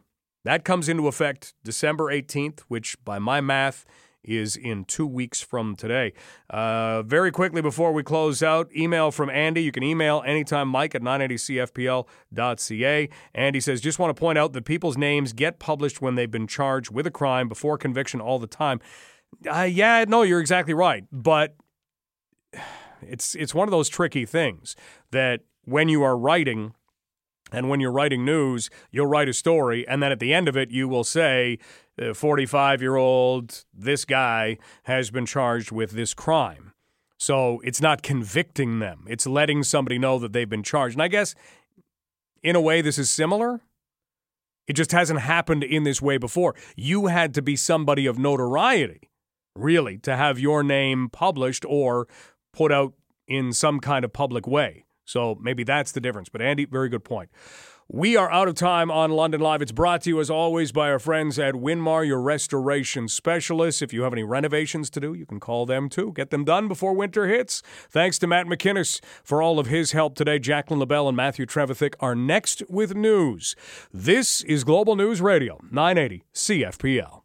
that comes into effect December 18th, which by my math is in two weeks from today. Uh, very quickly before we close out, email from Andy. You can email anytime, Mike at 980cfpl.ca. Andy says, just want to point out that people's names get published when they've been charged with a crime before conviction all the time. Uh, yeah, no, you're exactly right. But it's it's one of those tricky things that when you are writing and when you're writing news, you'll write a story, and then at the end of it, you will say, 45 year old, this guy has been charged with this crime. So it's not convicting them, it's letting somebody know that they've been charged. And I guess in a way, this is similar. It just hasn't happened in this way before. You had to be somebody of notoriety, really, to have your name published or put out in some kind of public way. So maybe that's the difference. But Andy, very good point. We are out of time on London Live. It's brought to you, as always, by our friends at Winmar, your restoration specialists. If you have any renovations to do, you can call them too. Get them done before winter hits. Thanks to Matt McInnes for all of his help today. Jacqueline LaBelle and Matthew Trevithick are next with news. This is Global News Radio, 980 CFPL.